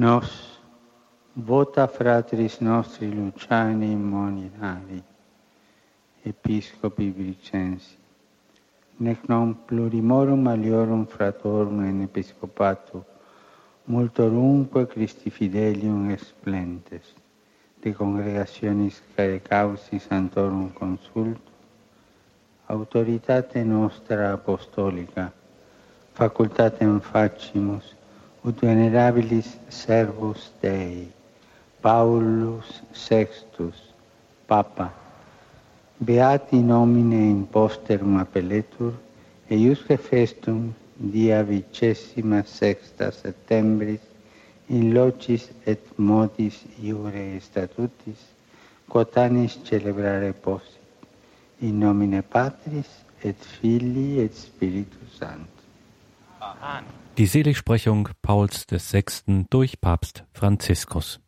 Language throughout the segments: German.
Nos vota fratris nostri Luciani Moninari, episcopi Vicensi, nec non plurimorum aliorum fratorum in episcopato, multorumque Christi fidelium explentes, de congregationis care causis santorum consulto, autoritate nostra apostolica, facultatem facimus, ut venerabilis servus Dei, Paulus Sextus, Papa, beati nomine in posterum appelletur, eiusque festum dia vicesima sexta septembris in locis et modis iure statutis, quotanis celebrare possit, in nomine Patris et Filii et Spiritus Sancti. Die Seligsprechung Pauls VI. durch Papst Franziskus.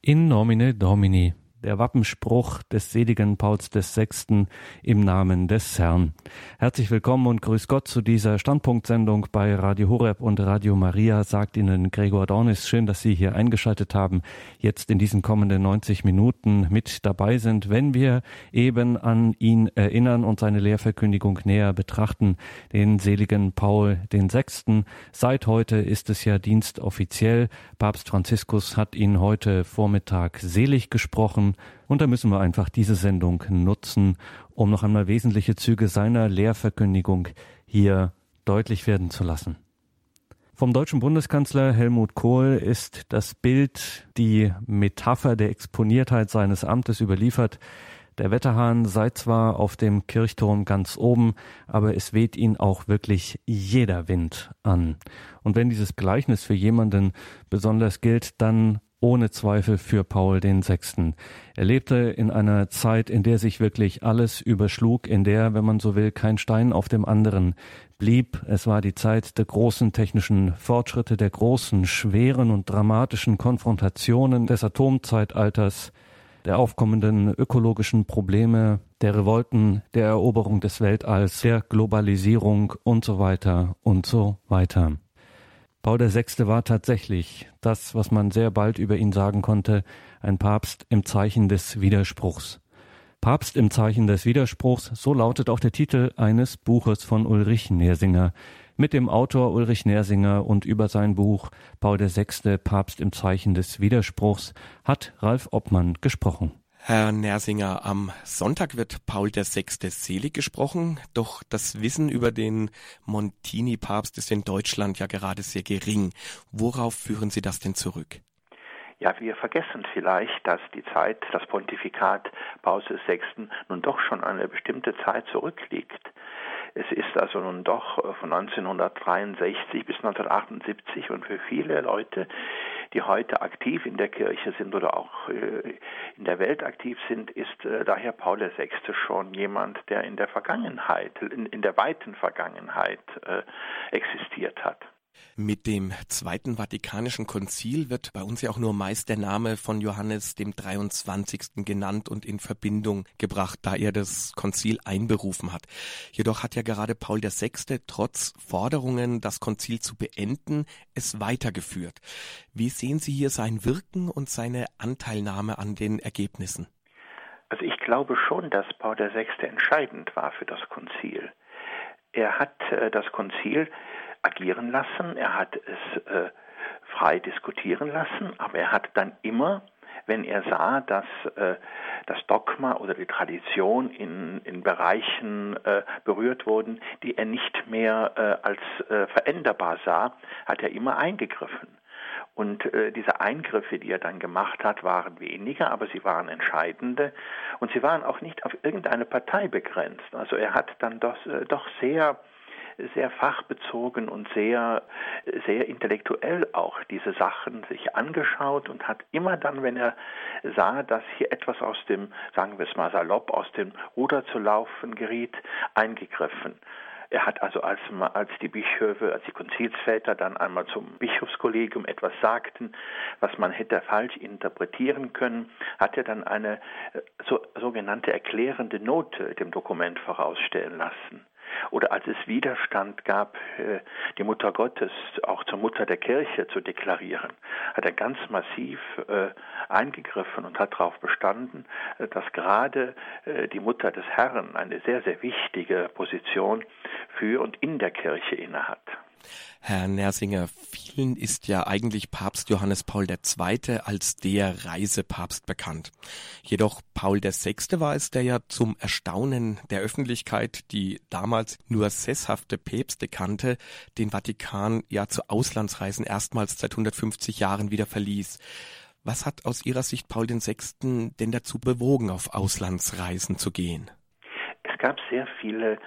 In nomine Domini der Wappenspruch des seligen Pauls VI. im Namen des Herrn. Herzlich willkommen und grüß Gott zu dieser Standpunktsendung bei Radio Horeb und Radio Maria, sagt Ihnen Gregor Dornis. Schön, dass Sie hier eingeschaltet haben, jetzt in diesen kommenden 90 Minuten mit dabei sind, wenn wir eben an ihn erinnern und seine Lehrverkündigung näher betrachten, den seligen Paul VI. Seit heute ist es ja dienstoffiziell. Papst Franziskus hat ihn heute Vormittag selig gesprochen. Und da müssen wir einfach diese Sendung nutzen, um noch einmal wesentliche Züge seiner Lehrverkündigung hier deutlich werden zu lassen. Vom deutschen Bundeskanzler Helmut Kohl ist das Bild, die Metapher der Exponiertheit seines Amtes überliefert. Der Wetterhahn sei zwar auf dem Kirchturm ganz oben, aber es weht ihn auch wirklich jeder Wind an. Und wenn dieses Gleichnis für jemanden besonders gilt, dann ohne Zweifel für Paul VI. Er lebte in einer Zeit, in der sich wirklich alles überschlug, in der, wenn man so will, kein Stein auf dem anderen blieb. Es war die Zeit der großen technischen Fortschritte, der großen, schweren und dramatischen Konfrontationen des Atomzeitalters, der aufkommenden ökologischen Probleme, der Revolten, der Eroberung des Weltalls, der Globalisierung und so weiter und so weiter. Paul VI. war tatsächlich das, was man sehr bald über ihn sagen konnte, ein Papst im Zeichen des Widerspruchs. Papst im Zeichen des Widerspruchs, so lautet auch der Titel eines Buches von Ulrich Nersinger. Mit dem Autor Ulrich Nersinger und über sein Buch Paul VI. Papst im Zeichen des Widerspruchs hat Ralf Obmann gesprochen. Herr Nersinger, am Sonntag wird Paul VI. selig gesprochen, doch das Wissen über den Montini-Papst ist in Deutschland ja gerade sehr gering. Worauf führen Sie das denn zurück? Ja, wir vergessen vielleicht, dass die Zeit, das Pontifikat Pauls VI. nun doch schon eine bestimmte Zeit zurückliegt. Es ist also nun doch von 1963 bis 1978 und für viele Leute die heute aktiv in der Kirche sind oder auch äh, in der Welt aktiv sind, ist äh, daher Paul VI. schon jemand, der in der Vergangenheit, in, der weiten Vergangenheit äh, existiert hat. Mit dem Zweiten Vatikanischen Konzil wird bei uns ja auch nur meist der Name von Johannes dem 23. genannt und in Verbindung gebracht, da er das Konzil einberufen hat. Jedoch hat ja gerade Paul VI. trotz Forderungen, das Konzil zu beenden, es weitergeführt. Wie sehen Sie hier sein Wirken und seine Anteilnahme an den Ergebnissen? Also ich glaube schon, dass Paul VI. entscheidend war für das Konzil. Er hat äh, das Konzil agieren lassen, er hat es äh, frei diskutieren lassen, aber er hat dann immer, wenn er sah, dass äh, das Dogma oder die Tradition in, in Bereichen äh, berührt wurden, die er nicht mehr äh, als äh, veränderbar sah, hat er immer eingegriffen. Und äh, diese Eingriffe, die er dann gemacht hat, waren weniger, aber sie waren entscheidende und sie waren auch nicht auf irgendeine Partei begrenzt. Also er hat dann doch, äh, doch sehr sehr fachbezogen und sehr, sehr intellektuell auch diese Sachen sich angeschaut und hat immer dann, wenn er sah, dass hier etwas aus dem, sagen wir es mal salopp, aus dem Ruder zu laufen geriet, eingegriffen. Er hat also, als, als die Bischöfe, als die Konzilsväter dann einmal zum Bischofskollegium etwas sagten, was man hätte falsch interpretieren können, hat er dann eine so, sogenannte erklärende Note dem Dokument vorausstellen lassen. Oder als es Widerstand gab, äh, die Mutter Gottes auch zur Mutter der Kirche zu deklarieren, hat er ganz massiv äh, eingegriffen und hat darauf bestanden, äh, dass gerade die Mutter des Herrn eine sehr, sehr wichtige Position für und in der Kirche innehat. Herr Nersinger, vielen ist ja eigentlich Papst Johannes Paul II. als der Reisepapst bekannt. Jedoch Paul VI. war es, der ja zum Erstaunen der Öffentlichkeit, die damals nur sesshafte Päpste kannte, den Vatikan ja zu Auslandsreisen erstmals seit 150 Jahren wieder verließ. Was hat aus Ihrer Sicht Paul VI. denn dazu bewogen, auf Auslandsreisen zu gehen? Es gab sehr viele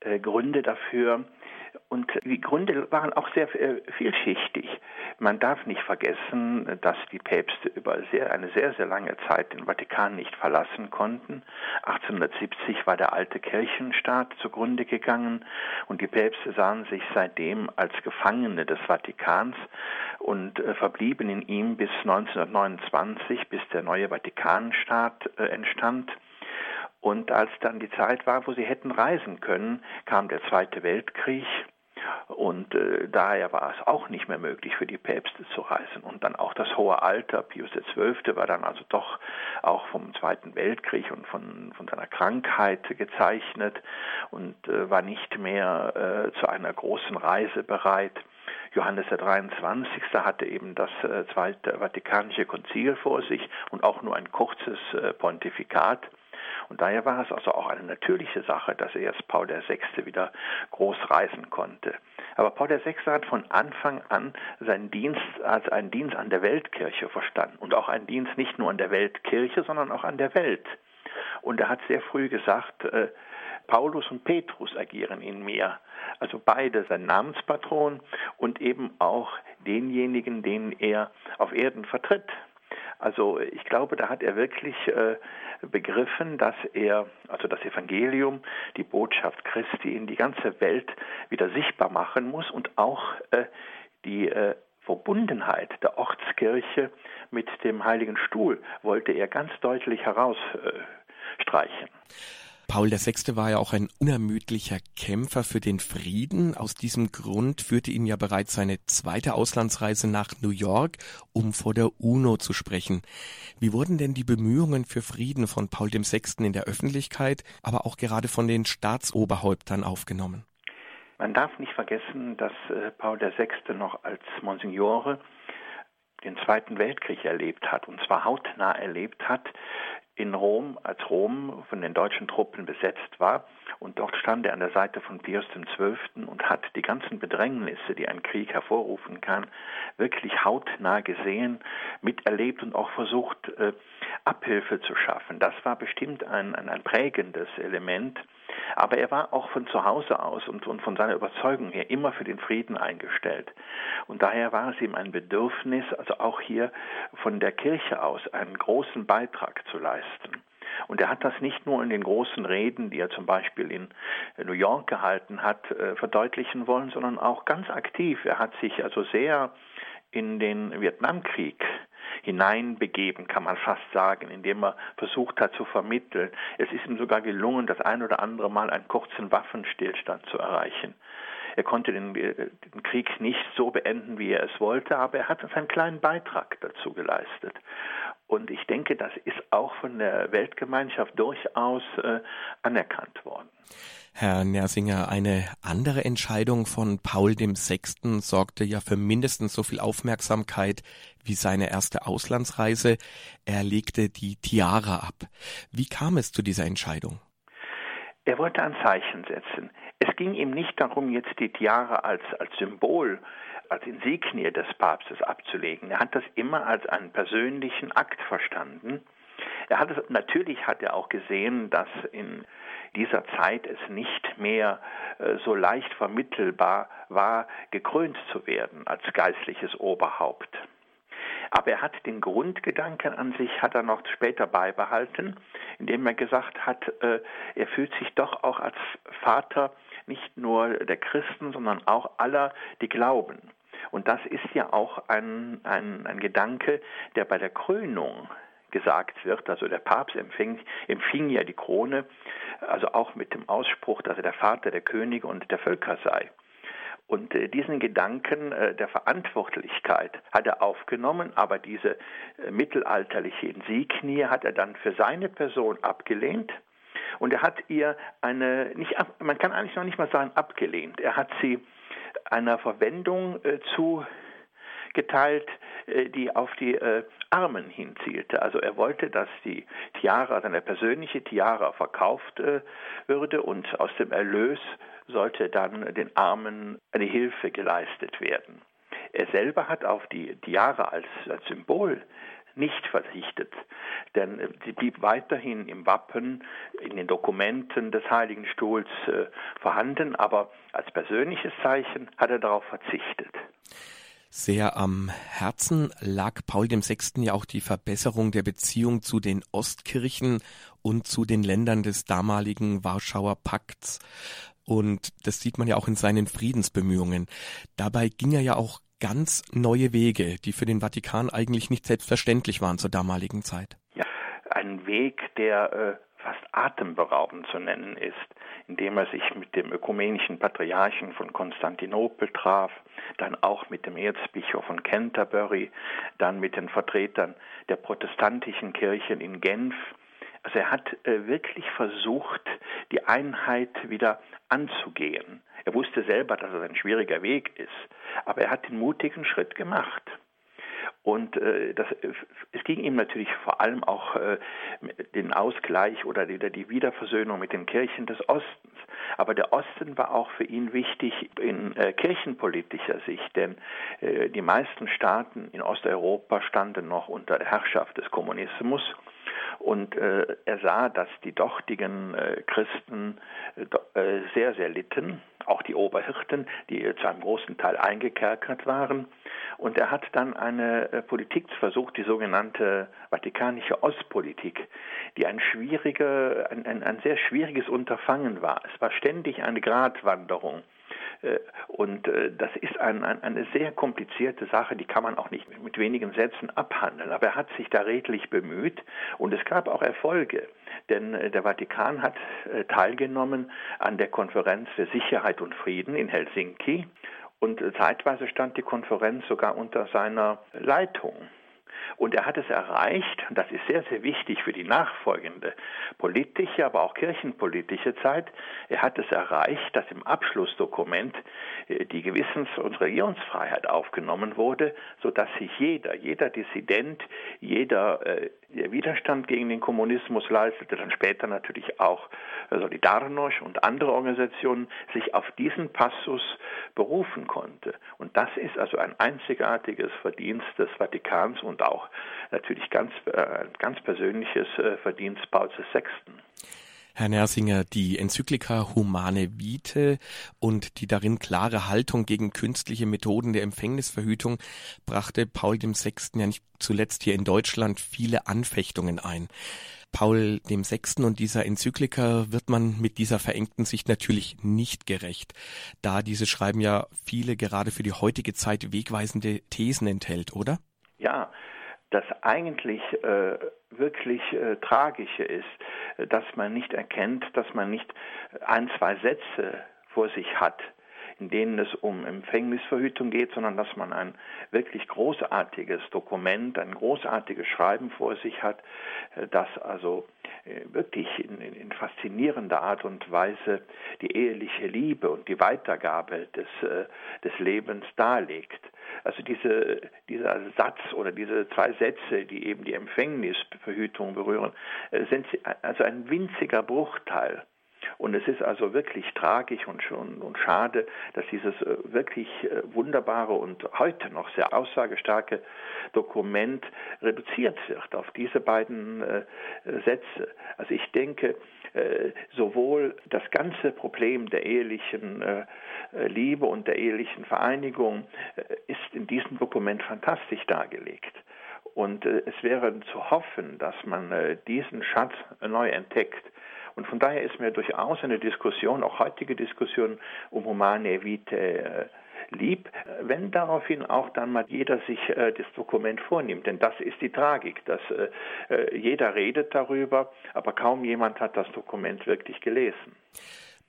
äh, Gründe dafür, und die Gründe waren auch sehr äh, vielschichtig. Man darf nicht vergessen, dass die Päpste über sehr, eine sehr, sehr lange Zeit den Vatikan nicht verlassen konnten. 1870 war der alte Kirchenstaat zugrunde gegangen und die Päpste sahen sich seitdem als Gefangene des Vatikans und äh, verblieben in ihm bis 1929, bis der neue Vatikanstaat äh, entstand. Und als dann die Zeit war, wo sie hätten reisen können, kam der Zweite Weltkrieg und äh, daher war es auch nicht mehr möglich für die Päpste zu reisen. Und dann auch das hohe Alter, Pius XII. war dann also doch auch vom Zweiten Weltkrieg und von, von seiner Krankheit gezeichnet und äh, war nicht mehr äh, zu einer großen Reise bereit. Johannes der 23. hatte eben das äh, Zweite Vatikanische Konzil vor sich und auch nur ein kurzes äh, Pontifikat. Und daher war es also auch eine natürliche Sache, dass er jetzt Paul VI. wieder groß reisen konnte. Aber Paul VI. hat von Anfang an seinen Dienst als einen Dienst an der Weltkirche verstanden und auch einen Dienst nicht nur an der Weltkirche, sondern auch an der Welt. Und er hat sehr früh gesagt, äh, Paulus und Petrus agieren in mir. Also beide sein Namenspatron und eben auch denjenigen, den er auf Erden vertritt. Also ich glaube, da hat er wirklich äh, begriffen, dass er, also das Evangelium, die Botschaft Christi in die ganze Welt wieder sichtbar machen muss und auch äh, die äh, Verbundenheit der Ortskirche mit dem Heiligen Stuhl wollte er ganz deutlich herausstreichen. Paul VI. war ja auch ein unermüdlicher Kämpfer für den Frieden. Aus diesem Grund führte ihn ja bereits seine zweite Auslandsreise nach New York, um vor der UNO zu sprechen. Wie wurden denn die Bemühungen für Frieden von Paul VI. in der Öffentlichkeit, aber auch gerade von den Staatsoberhäuptern aufgenommen? Man darf nicht vergessen, dass äh, Paul VI. noch als Monsignore den Zweiten Weltkrieg erlebt hat, und zwar hautnah erlebt hat in Rom, als Rom von den deutschen Truppen besetzt war. Und dort stand er an der Seite von Pius XII. und hat die ganzen Bedrängnisse, die ein Krieg hervorrufen kann, wirklich hautnah gesehen, miterlebt und auch versucht, äh, Abhilfe zu schaffen. Das war bestimmt ein, ein, ein prägendes Element. Aber er war auch von zu Hause aus und, und von seiner Überzeugung her immer für den Frieden eingestellt. Und daher war es ihm ein Bedürfnis, also auch hier von der Kirche aus einen großen Beitrag zu leisten. Und er hat das nicht nur in den großen Reden, die er zum Beispiel in New York gehalten hat, äh, verdeutlichen wollen, sondern auch ganz aktiv. Er hat sich also sehr in den Vietnamkrieg hineinbegeben, kann man fast sagen, indem er versucht hat zu vermitteln. Es ist ihm sogar gelungen, das ein oder andere Mal einen kurzen Waffenstillstand zu erreichen. Er konnte den, äh, den, Krieg nicht so beenden, wie er es wollte, aber er hat seinen kleinen Beitrag dazu geleistet. Und ich denke, das ist auch von der Weltgemeinschaft durchaus äh, anerkannt worden. Herr Nersinger, eine andere Entscheidung von Paul VI. sorgte ja für mindestens so viel Aufmerksamkeit wie seine erste Auslandsreise. Er legte die Tiara ab. Wie kam es zu dieser Entscheidung? Er wollte ein Zeichen setzen. Es ging ihm nicht darum, jetzt die Tiara als, als Symbol, als Insignie des Papstes abzulegen. Er hat das immer als einen persönlichen Akt verstanden. Er hat es, natürlich hat er auch gesehen, dass in dieser Zeit es nicht mehr äh, so leicht vermittelbar war, gekrönt zu werden als geistliches Oberhaupt. Aber er hat den Grundgedanken an sich, hat er noch später beibehalten, indem er gesagt hat, äh, er fühlt sich doch auch als Vater nicht nur der Christen, sondern auch aller, die glauben. Und das ist ja auch ein, ein, ein Gedanke, der bei der Krönung gesagt wird. Also der Papst empfing, empfing ja die Krone, also auch mit dem Ausspruch, dass er der Vater der Könige und der Völker sei. Und äh, diesen Gedanken äh, der Verantwortlichkeit hat er aufgenommen, aber diese äh, mittelalterliche Insignie hat er dann für seine Person abgelehnt. Und er hat ihr eine, nicht ab, man kann eigentlich noch nicht mal sagen abgelehnt, er hat sie einer Verwendung äh, zugeteilt, äh, die auf die äh, Armen hinzielte. Also er wollte, dass die Tiara, seine persönliche Tiara verkauft äh, würde und aus dem Erlös sollte dann den Armen eine Hilfe geleistet werden. Er selber hat auf die Tiara als, als Symbol nicht verzichtet, denn sie blieb weiterhin im Wappen, in den Dokumenten des Heiligen Stuhls äh, vorhanden, aber als persönliches Zeichen hat er darauf verzichtet. Sehr am Herzen lag Paul VI. ja auch die Verbesserung der Beziehung zu den Ostkirchen und zu den Ländern des damaligen Warschauer Pakts. Und das sieht man ja auch in seinen Friedensbemühungen. Dabei ging er ja auch ganz neue Wege, die für den Vatikan eigentlich nicht selbstverständlich waren zur damaligen Zeit. Ja, ein Weg, der äh, fast atemberaubend zu nennen ist, indem er sich mit dem ökumenischen Patriarchen von Konstantinopel traf, dann auch mit dem Erzbischof von Canterbury, dann mit den Vertretern der protestantischen Kirchen in Genf. Also er hat äh, wirklich versucht, die Einheit wieder anzugehen. Er wusste selber, dass es ein schwieriger Weg ist, aber er hat den mutigen Schritt gemacht. Und äh, das, es ging ihm natürlich vor allem auch äh, den Ausgleich oder die, die Wiederversöhnung mit den Kirchen des Ostens. Aber der Osten war auch für ihn wichtig in äh, kirchenpolitischer Sicht, denn äh, die meisten Staaten in Osteuropa standen noch unter der Herrschaft des Kommunismus. Und äh, er sah, dass die dortigen äh, Christen äh, sehr, sehr litten, auch die Oberhirten, die zu einem großen Teil eingekerkert waren. Und er hat dann eine äh, Politik versucht, die sogenannte Vatikanische Ostpolitik, die ein, schwierige, ein, ein, ein sehr schwieriges Unterfangen war. Es war ständig eine Gratwanderung. Äh, und äh, das ist ein, ein, eine sehr komplizierte Sache, die kann man auch nicht mit wenigen Sätzen abhandeln. Aber er hat sich da redlich bemüht und es gab auch Erfolge. Denn der Vatikan hat teilgenommen an der Konferenz für Sicherheit und Frieden in Helsinki. Und zeitweise stand die Konferenz sogar unter seiner Leitung. Und er hat es erreicht, und das ist sehr, sehr wichtig für die nachfolgende politische, aber auch kirchenpolitische Zeit, er hat es erreicht, dass im Abschlussdokument äh, die Gewissens- und Religionsfreiheit aufgenommen wurde, sodass sich jeder, jeder Dissident, jeder äh, Widerstand gegen den Kommunismus leistete, dann später natürlich auch Solidarność und andere Organisationen, sich auf diesen Passus berufen konnte. Und das ist also ein einzigartiges Verdienst des Vatikans und auch natürlich ganz, äh, ganz persönliches äh, Verdienst Pauls VI. Herr Nersinger, die Enzyklika Humane Vitae und die darin klare Haltung gegen künstliche Methoden der Empfängnisverhütung brachte Paul VI. ja nicht zuletzt hier in Deutschland viele Anfechtungen ein. Paul VI. und dieser Enzyklika wird man mit dieser verengten Sicht natürlich nicht gerecht, da dieses Schreiben ja viele gerade für die heutige Zeit wegweisende Thesen enthält, oder? Ja, das eigentlich äh, wirklich äh, Tragische ist, dass man nicht erkennt, dass man nicht ein, zwei Sätze vor sich hat, in denen es um Empfängnisverhütung geht, sondern dass man ein wirklich großartiges Dokument, ein großartiges Schreiben vor sich hat, das also äh, wirklich in, in, faszinierender Art und Weise die eheliche Liebe und die Weitergabe des, äh, des Lebens darlegt. Also diese, dieser Satz oder diese zwei Sätze, die eben die Empfängnisverhütung berühren, sind also ein winziger Bruchteil und es ist also wirklich tragisch und, und, und schade, dass dieses äh, wirklich äh, wunderbare und heute noch sehr aussagestarke Dokument reduziert wird auf diese beiden äh, Sätze. Also ich denke, sowohl das ganze Problem der ehelichen Liebe und der ehelichen Vereinigung ist in diesem Dokument fantastisch dargelegt. Und es wäre zu hoffen, dass man diesen Schatz neu entdeckt und von daher ist mir durchaus eine Diskussion, auch heutige Diskussion um humane Vitae, äh, lieb, wenn daraufhin auch dann mal jeder sich äh, das Dokument vornimmt. Denn das ist die Tragik, dass äh, äh jeder redet darüber, aber kaum jemand hat das Dokument wirklich gelesen.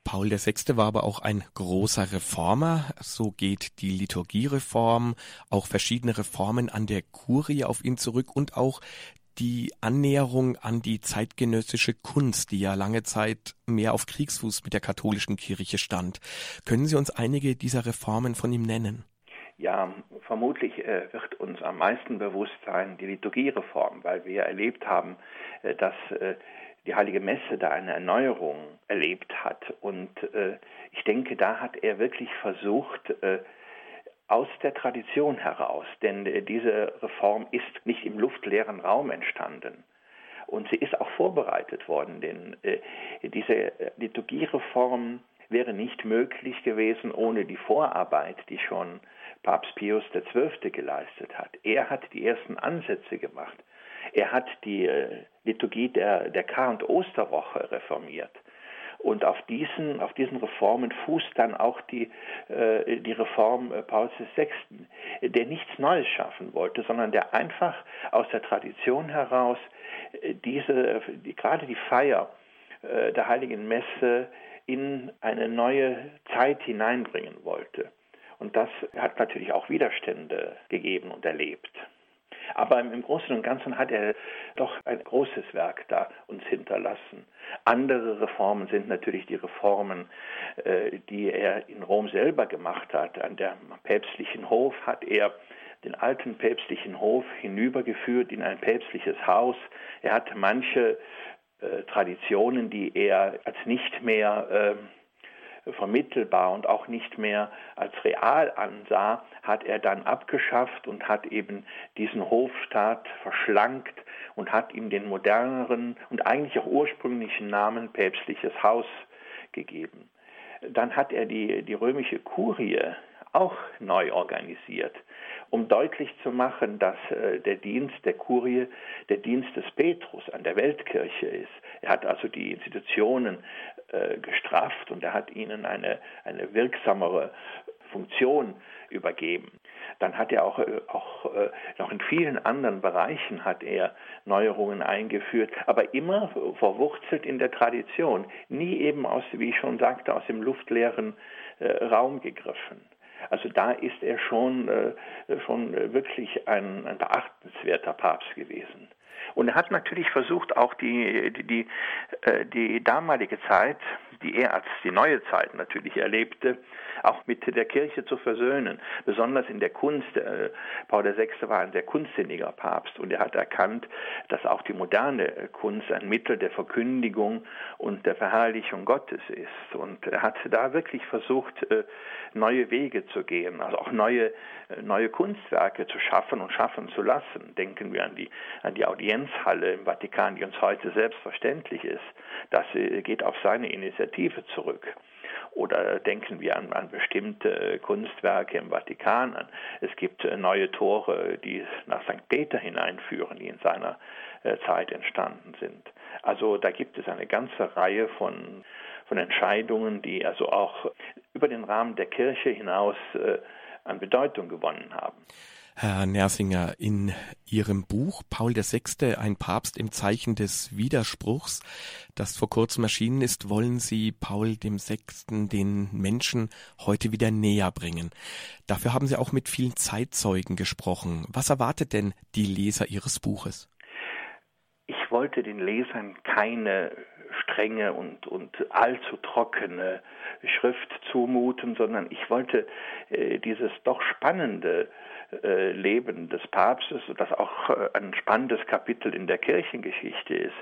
Paul VI. war aber auch ein großer Reformer. So geht die Liturgiereform, auch verschiedene Reformen an der Kurie auf ihn zurück und auch die Annäherung an die zeitgenössische Kunst, die ja lange Zeit mehr auf Kriegsfuß mit der katholischen Kirche stand. Können Sie uns einige dieser Reformen von ihm nennen? Ja, vermutlich äh, wird uns am meisten bewusst sein die Liturgiereform, weil wir erlebt haben, äh, dass äh, die Heilige Messe da eine Erneuerung erlebt hat. Und äh, ich denke, da hat er wirklich versucht, äh, aus der Tradition heraus, denn äh, diese Reform ist nicht im luftleeren Raum entstanden. Und sie ist auch vorbereitet worden, denn äh, diese Liturgiereform wäre nicht möglich gewesen ohne die Vorarbeit, die schon Papst Pius XII. geleistet hat. Er hat die ersten Ansätze gemacht. Er hat die äh, Liturgie der, der Kar- und Osterwoche reformiert. Und auf diesen, auf diesen Reformen fußt dann auch die, äh, die Reform äh, Pauls VI., der nichts Neues schaffen wollte, sondern der einfach aus der Tradition heraus äh, diese, die, gerade die Feier äh, der Heiligen Messe in eine neue Zeit hineinbringen wollte. Und das hat natürlich auch Widerstände gegeben und erlebt. Aber im Großen und Ganzen hat er doch ein großes Werk da uns hinterlassen. Andere Reformen sind natürlich die Reformen, äh, die er in Rom selber gemacht hat. An der päpstlichen Hof hat er den alten päpstlichen Hof hinübergeführt in ein päpstliches Haus. Er hat manche äh, Traditionen, die er als nicht mehr äh, vermittelbar und auch nicht mehr als real ansah, hat er dann abgeschafft und hat eben diesen Hofstaat verschlankt und hat ihm den moderneren und eigentlich auch ursprünglichen Namen päpstliches Haus gegeben. Dann hat er die, die römische Kurie auch neu organisiert, um deutlich zu machen, dass äh, der Dienst der Kurie der Dienst des Petrus an der Weltkirche ist. Er hat also die Institutionen äh, gestrafft und er hat ihnen eine, eine wirksamere Funktion übergeben. Dann hat er auch, äh, auch äh, noch in vielen anderen Bereichen hat er Neuerungen eingeführt, aber immer verwurzelt in der Tradition, nie eben aus, wie ich schon sagte, aus dem luftleeren Raum gegriffen. Also da ist er schon, schon wirklich ein, ein beachtenswerter Papst gewesen. Und er hat natürlich versucht, auch die, die, die, äh, die damalige Zeit, die als die neue Zeit natürlich erlebte, auch mit der Kirche zu versöhnen, besonders in der Kunst. Äh, Paul VI. war ein sehr kunstsinniger Papst und er hat erkannt, dass auch die moderne Kunst ein Mittel der Verkündigung und der Verherrlichung Gottes ist. Und er hat da wirklich versucht, äh, neue Wege zu gehen, also auch neue, neue Kunstwerke zu schaffen und schaffen zu lassen. Denken wir an die, an die Audienz Audienzhalle im Vatikan, die uns heute selbstverständlich ist, das äh, geht auf seine Initiative zurück. Oder denken wir an, an bestimmte Kunstwerke im Vatikan an. Es gibt äh, neue Tore, die nach St. Peter hineinführen, die in seiner äh, Zeit entstanden sind. Also da gibt es eine ganze Reihe von, von Entscheidungen, die also auch über den Rahmen der Kirche hinaus an Bedeutung gewonnen haben. Herr Nersinger, in Ihrem Buch Paul VI., ein Papst im Zeichen des Widerspruchs, das vor kurzem erschienen ist, wollen Sie Paul VI. den Menschen heute wieder näher bringen. Dafür haben Sie auch mit vielen Zeitzeugen gesprochen. Was erwartet denn die Leser Ihres Buches? Ich wollte den Lesern keine strenge und, und allzu trockene Schrift zumuten, sondern ich wollte äh, dieses doch spannende äh, Leben des Papstes, das auch äh, ein spannendes Kapitel in der Kirchengeschichte ist,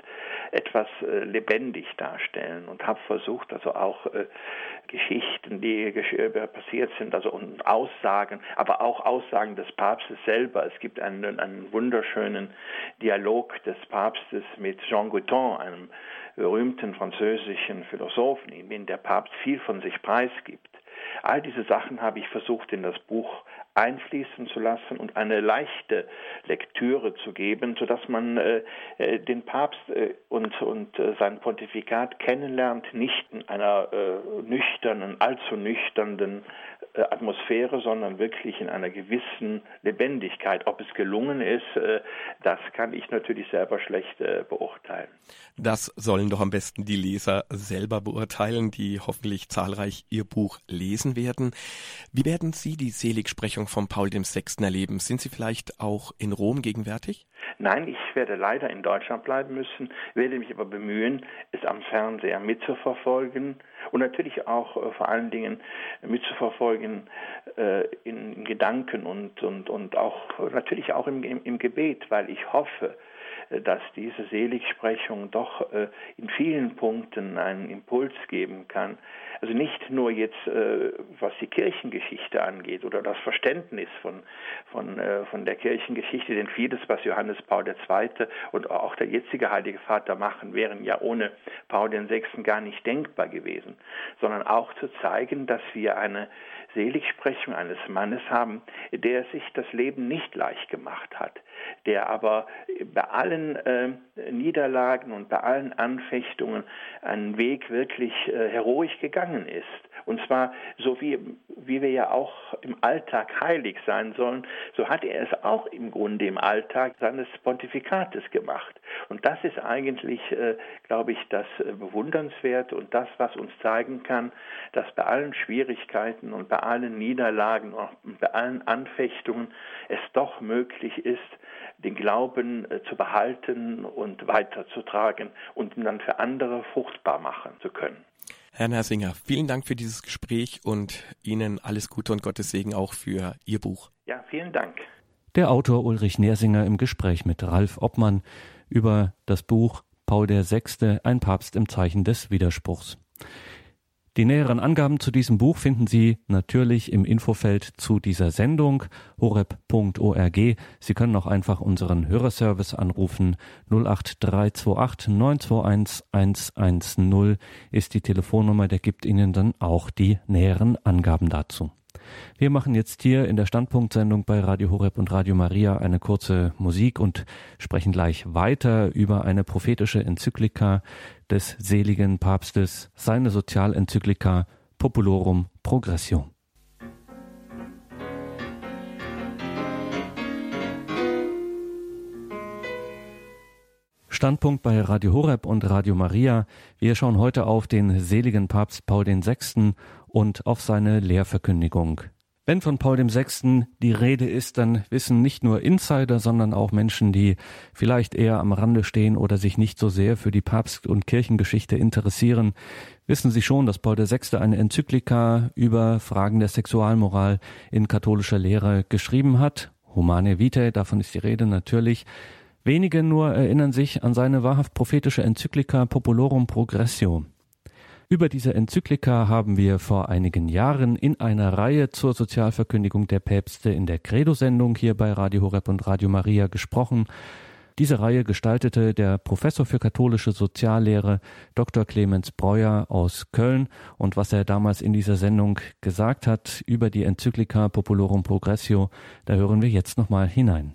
etwas äh, lebendig darstellen und habe versucht, also auch Geschichten, die passiert sind, also und Aussagen, aber auch Aussagen des Papstes selber. Es gibt einen, einen wunderschönen Dialog des Papstes mit Jean Gouton, einem berühmten französischen Philosophen, in dem der Papst viel von sich preisgibt. All diese Sachen habe ich versucht in das Buch einfließen zu lassen und eine leichte Lektüre zu geben, sodass man äh, äh, den Papst äh, und, und äh, sein Pontifikat kennenlernt, nicht in einer äh, nüchternen, allzu nüchternen Atmosphäre, sondern wirklich in einer gewissen Lebendigkeit. Ob es gelungen ist, äh, das kann ich natürlich selber schlecht äh, beurteilen. Das sollen doch am besten die Leser selber beurteilen, die hoffentlich zahlreich Ihr Buch lesen werden. Wie werden Sie die Seligsprechung von Paul VI. erleben? Sind Sie vielleicht auch in Rom gegenwärtig? Nein, ich werde leider in Deutschland bleiben müssen, werde mich aber bemühen, es am Fernseher mitzuverfolgen und natürlich auch äh, vor allen Dingen mitzuverfolgen äh, in, in, Gedanken und, und, und auch natürlich auch im, im, im Gebet, weil ich hoffe, äh, dass diese Seligsprechung doch äh, in vielen Punkten einen Impuls geben kann. Also nicht nur jetzt, äh, was die Kirchengeschichte angeht oder das Verständnis von, von, von der Kirchengeschichte, denn vieles, was Johannes Paul II. und auch der jetzige Heilige Vater machen, wären ja ohne Paul VI. gar nicht denkbar gewesen, sondern auch zu zeigen, dass wir eine Seligsprechung eines Mannes haben, der sich das Leben nicht leicht gemacht hat, der aber bei allen äh, Niederlagen und bei allen Anfechtungen einen Weg wirklich äh, heroisch gegangen ist. Und zwar so wie, wie wir ja auch im Alltag heilig sein sollen, so hat er es auch im Grunde im Alltag seines Pontifikates gemacht. Und das ist eigentlich, äh, glaube ich, das äh, bewundernswert und das, was uns zeigen kann, dass bei allen Schwierigkeiten und bei allen Niederlagen und bei allen Anfechtungen es doch möglich ist, den Glauben äh, zu behalten und weiterzutragen und ihn dann für andere fruchtbar machen zu können. Herr Nersinger, vielen Dank für dieses Gespräch und Ihnen alles Gute und Gottes Segen auch für Ihr Buch. Ja, vielen Dank. Der Autor Ulrich Nersinger im Gespräch mit Ralf Obmann über das Buch Paul VI., ein Papst im Zeichen des Widerspruchs. Die näheren Angaben zu diesem Buch finden Sie natürlich im Infofeld zu dieser Sendung horeb.org. Sie können auch einfach unseren Hörerservice anrufen. 08328 921 110 ist die Telefonnummer, der gibt Ihnen dann auch die näheren Angaben dazu. Wir machen jetzt hier in der Standpunktsendung bei Radio Horeb und Radio Maria eine kurze Musik und sprechen gleich weiter über eine prophetische Enzyklika des seligen Papstes, seine Sozialenzyklika Populorum Progressio. Standpunkt bei Radio Horeb und Radio Maria. Wir schauen heute auf den seligen Papst Paul VI. Und auf seine Lehrverkündigung. Wenn von Paul VI. die Rede ist, dann wissen nicht nur Insider, sondern auch Menschen, die vielleicht eher am Rande stehen oder sich nicht so sehr für die Papst- und Kirchengeschichte interessieren, wissen Sie schon, dass Paul VI. eine Enzyklika über Fragen der Sexualmoral in katholischer Lehre geschrieben hat. Humane Vitae, davon ist die Rede natürlich. Wenige nur erinnern sich an seine wahrhaft prophetische Enzyklika Populorum Progressio. Über diese Enzyklika haben wir vor einigen Jahren in einer Reihe zur Sozialverkündigung der Päpste in der Credo-Sendung hier bei Radio Horeb und Radio Maria gesprochen. Diese Reihe gestaltete der Professor für katholische Soziallehre Dr. Clemens Breuer aus Köln und was er damals in dieser Sendung gesagt hat über die Enzyklika Populorum Progressio, da hören wir jetzt nochmal hinein.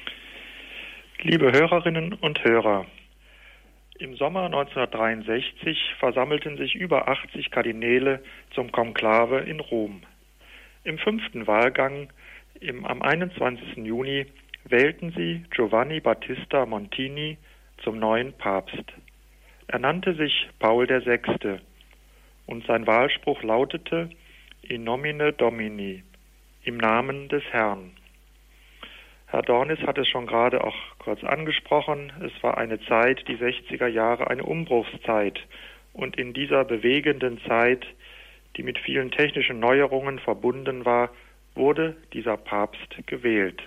Liebe Hörerinnen und Hörer, im Sommer 1963 versammelten sich über 80 Kardinäle zum Konklave in Rom. Im fünften Wahlgang im, am 21. Juni wählten sie Giovanni Battista Montini zum neuen Papst. Er nannte sich Paul VI. und sein Wahlspruch lautete In nomine Domini, im Namen des Herrn. Herr Dornis hat es schon gerade auch kurz angesprochen. Es war eine Zeit, die 60er Jahre, eine Umbruchszeit. Und in dieser bewegenden Zeit, die mit vielen technischen Neuerungen verbunden war, wurde dieser Papst gewählt.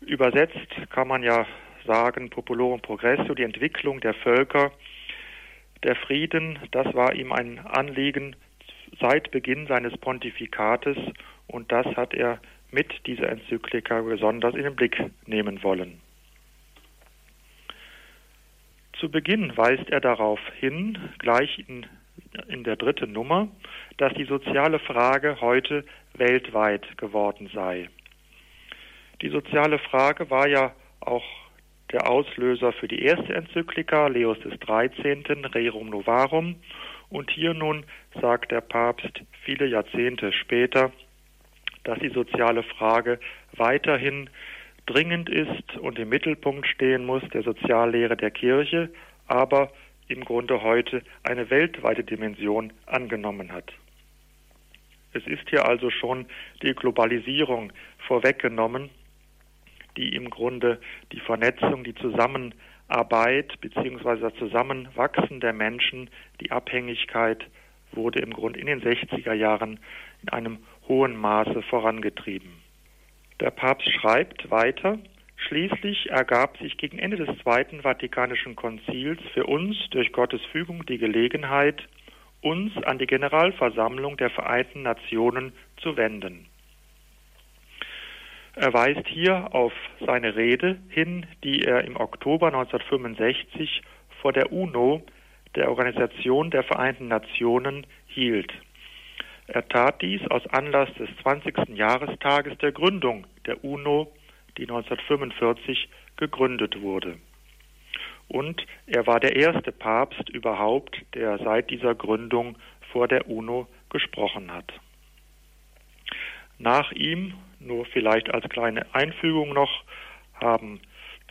Übersetzt kann man ja sagen, Populorum Progresso, die Entwicklung der Völker, der Frieden, das war ihm ein Anliegen seit Beginn seines Pontifikates und das hat er mit dieser Enzyklika besonders in den Blick nehmen wollen. Zu Beginn weist er darauf hin, gleich in, in der dritten Nummer, dass die soziale Frage heute weltweit geworden sei. Die soziale Frage war ja auch der Auslöser für die erste Enzyklika Leos XIII. Rerum Novarum und hier nun sagt der Papst viele Jahrzehnte später, dass die soziale Frage weiterhin dringend ist und im Mittelpunkt stehen muss der Soziallehre der Kirche, aber im Grunde heute eine weltweite Dimension angenommen hat. Es ist hier also schon die Globalisierung vorweggenommen, die im Grunde die Vernetzung, die Zusammenarbeit bzw. das Zusammenwachsen der Menschen, die Abhängigkeit wurde im Grunde in den 60er Jahren in einem hohen Maße vorangetrieben. Der Papst schreibt weiter, Schließlich ergab sich gegen Ende des Zweiten Vatikanischen Konzils für uns durch Gottes Fügung die Gelegenheit, uns an die Generalversammlung der Vereinten Nationen zu wenden. Er weist hier auf seine Rede hin, die er im Oktober 1965 vor der UNO, der Organisation der Vereinten Nationen, hielt. Er tat dies aus Anlass des 20. Jahrestages der Gründung der UNO, die 1945 gegründet wurde. Und er war der erste Papst überhaupt, der seit dieser Gründung vor der UNO gesprochen hat. Nach ihm, nur vielleicht als kleine Einfügung noch, haben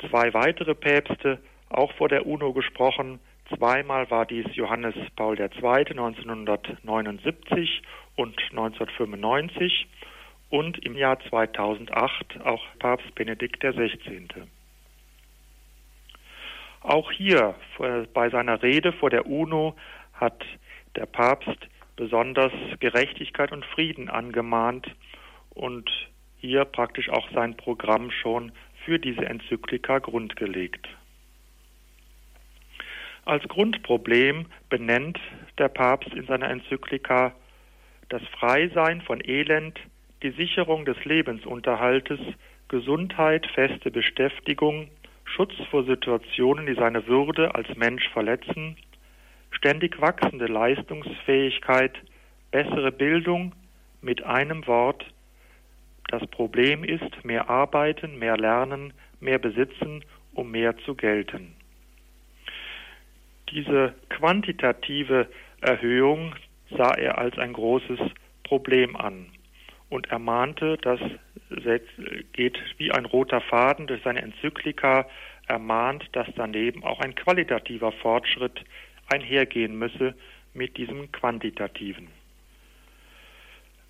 zwei weitere Päpste auch vor der UNO gesprochen. Zweimal war dies Johannes Paul II. 1979 und 1995 und im Jahr 2008 auch Papst Benedikt XVI. Auch hier bei seiner Rede vor der UNO hat der Papst besonders Gerechtigkeit und Frieden angemahnt und hier praktisch auch sein Programm schon für diese Enzyklika grundgelegt. Als Grundproblem benennt der Papst in seiner Enzyklika das Freisein von Elend, die Sicherung des Lebensunterhaltes, Gesundheit, feste Beschäftigung, Schutz vor Situationen, die seine Würde als Mensch verletzen, ständig wachsende Leistungsfähigkeit, bessere Bildung, mit einem Wort, das Problem ist mehr arbeiten, mehr lernen, mehr besitzen, um mehr zu gelten. Diese quantitative Erhöhung sah er als ein großes Problem an und ermahnte, das geht wie ein roter Faden durch seine Enzyklika, ermahnt, dass daneben auch ein qualitativer Fortschritt einhergehen müsse mit diesem quantitativen.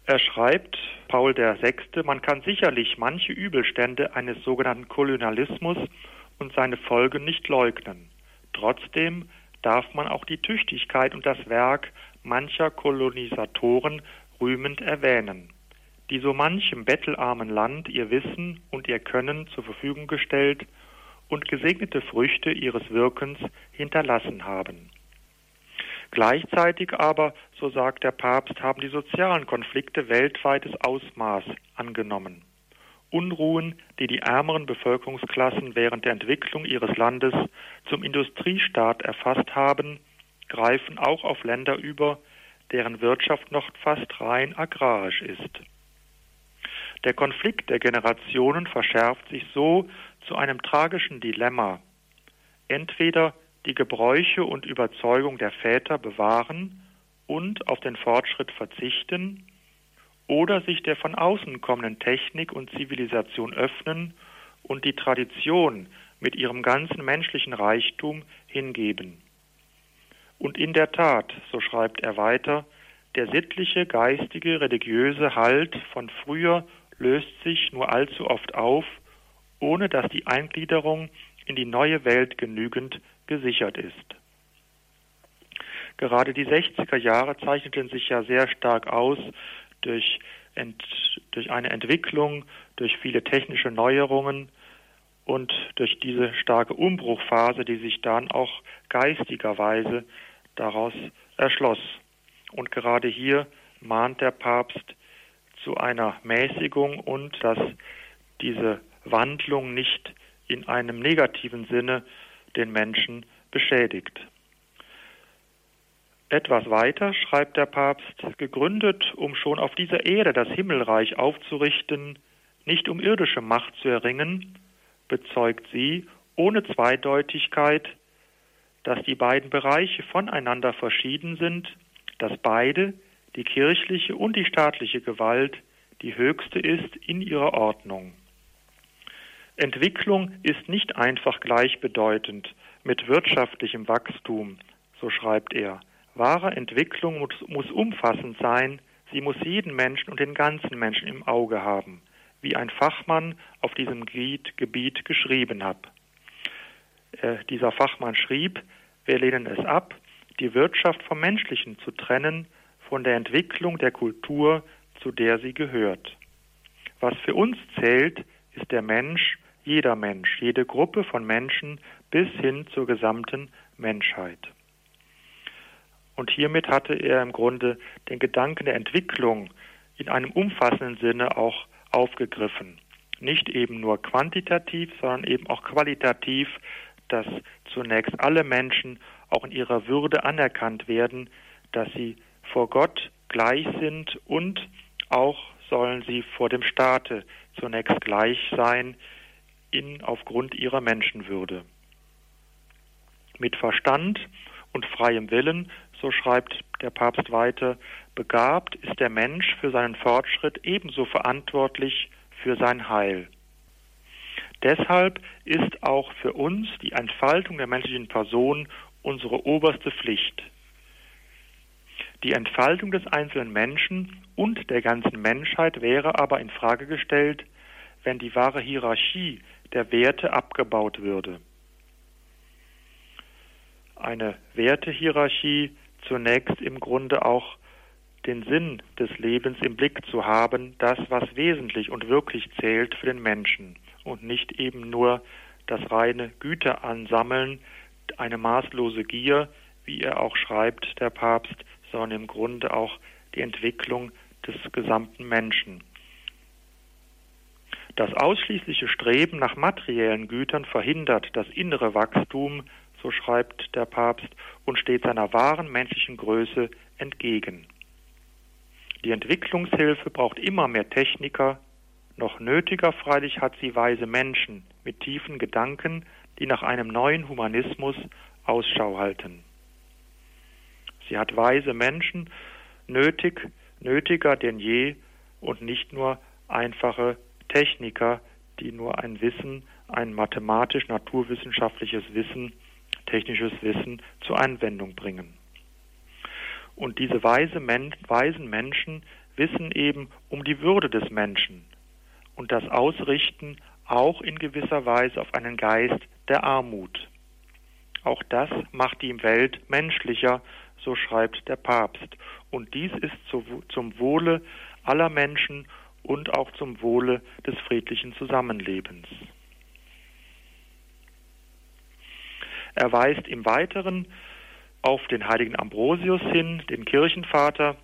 Er schreibt, Paul VI., man kann sicherlich manche Übelstände eines sogenannten Kolonialismus und seine Folgen nicht leugnen. Trotzdem darf man auch die Tüchtigkeit und das Werk mancher Kolonisatoren rühmend erwähnen die so manchem bettelarmen Land ihr Wissen und ihr Können zur Verfügung gestellt und gesegnete Früchte ihres Wirkens hinterlassen haben. Gleichzeitig aber, so sagt der Papst, haben die sozialen Konflikte weltweites Ausmaß angenommen. Unruhen, die die ärmeren Bevölkerungsklassen während der Entwicklung ihres Landes zum Industriestaat erfasst haben, greifen auch auf Länder über, deren Wirtschaft noch fast rein agrarisch ist. Der Konflikt der Generationen verschärft sich so zu einem tragischen Dilemma. Entweder die Gebräuche und Überzeugung der Väter bewahren und auf den Fortschritt verzichten, oder sich der von außen kommenden Technik und Zivilisation öffnen und die Tradition mit ihrem ganzen menschlichen Reichtum hingeben. Und in der Tat, so schreibt er weiter, der sittliche, geistige, religiöse Halt von früher löst sich nur allzu oft auf, ohne dass die Eingliederung in die neue Welt genügend gesichert ist. Gerade die 60er Jahre zeichneten sich ja sehr stark aus durch, ent, durch eine Entwicklung, durch viele technische Neuerungen und durch diese starke Umbruchphase, die sich dann auch geistigerweise daraus erschloss. Und gerade hier mahnt der Papst zu einer Mäßigung und dass diese Wandlung nicht in einem negativen Sinne den Menschen beschädigt. Etwas weiter schreibt der Papst, gegründet, um schon auf dieser Erde das Himmelreich aufzurichten, nicht um irdische Macht zu erringen, bezeugt sie ohne Zweideutigkeit, dass die beiden Bereiche voneinander verschieden sind, dass beide die kirchliche und die staatliche Gewalt die höchste ist in ihrer Ordnung. Entwicklung ist nicht einfach gleichbedeutend mit wirtschaftlichem Wachstum, so schreibt er. Wahre Entwicklung muss, muss umfassend sein, sie muss jeden Menschen und den ganzen Menschen im Auge haben, wie ein Fachmann auf diesem Gebiet geschrieben hat. Äh, dieser Fachmann schrieb, wir lehnen es ab, die Wirtschaft vom Menschlichen zu trennen, von der Entwicklung der Kultur, zu der sie gehört. Was für uns zählt, ist der Mensch, jeder Mensch, jede Gruppe von Menschen bis hin zur gesamten Menschheit. Und hiermit hatte er im Grunde den Gedanken der Entwicklung in einem umfassenden Sinne auch aufgegriffen. Nicht eben nur quantitativ, sondern eben auch qualitativ, dass zunächst alle Menschen auch in ihrer Würde anerkannt werden, dass sie vor Gott gleich sind und auch sollen sie vor dem Staate zunächst gleich sein in aufgrund ihrer Menschenwürde. Mit Verstand und freiem Willen, so schreibt der Papst weiter, begabt ist der Mensch für seinen Fortschritt ebenso verantwortlich für sein Heil. Deshalb ist auch für uns die Entfaltung der menschlichen Person unsere oberste Pflicht. Die Entfaltung des einzelnen Menschen und der ganzen Menschheit wäre aber in Frage gestellt, wenn die wahre Hierarchie der Werte abgebaut würde. Eine Wertehierarchie zunächst im Grunde auch den Sinn des Lebens im Blick zu haben, das, was wesentlich und wirklich zählt für den Menschen und nicht eben nur das reine Güter ansammeln, eine maßlose Gier, wie er auch schreibt, der Papst, sondern im Grunde auch die Entwicklung des gesamten Menschen. Das ausschließliche Streben nach materiellen Gütern verhindert das innere Wachstum, so schreibt der Papst, und steht seiner wahren menschlichen Größe entgegen. Die Entwicklungshilfe braucht immer mehr Techniker, noch nötiger freilich hat sie weise Menschen mit tiefen Gedanken, die nach einem neuen Humanismus Ausschau halten. Sie hat weise Menschen nötig, nötiger denn je und nicht nur einfache Techniker, die nur ein Wissen, ein mathematisch-naturwissenschaftliches Wissen, technisches Wissen zur Anwendung bringen. Und diese weise Men weisen Menschen wissen eben um die Würde des Menschen und das Ausrichten auch in gewisser Weise auf einen Geist der Armut. Auch das macht die Welt menschlicher, so schreibt der Papst. Und dies ist zum Wohle aller Menschen und auch zum Wohle des friedlichen Zusammenlebens. Er weist im Weiteren auf den heiligen Ambrosius hin, den Kirchenvater,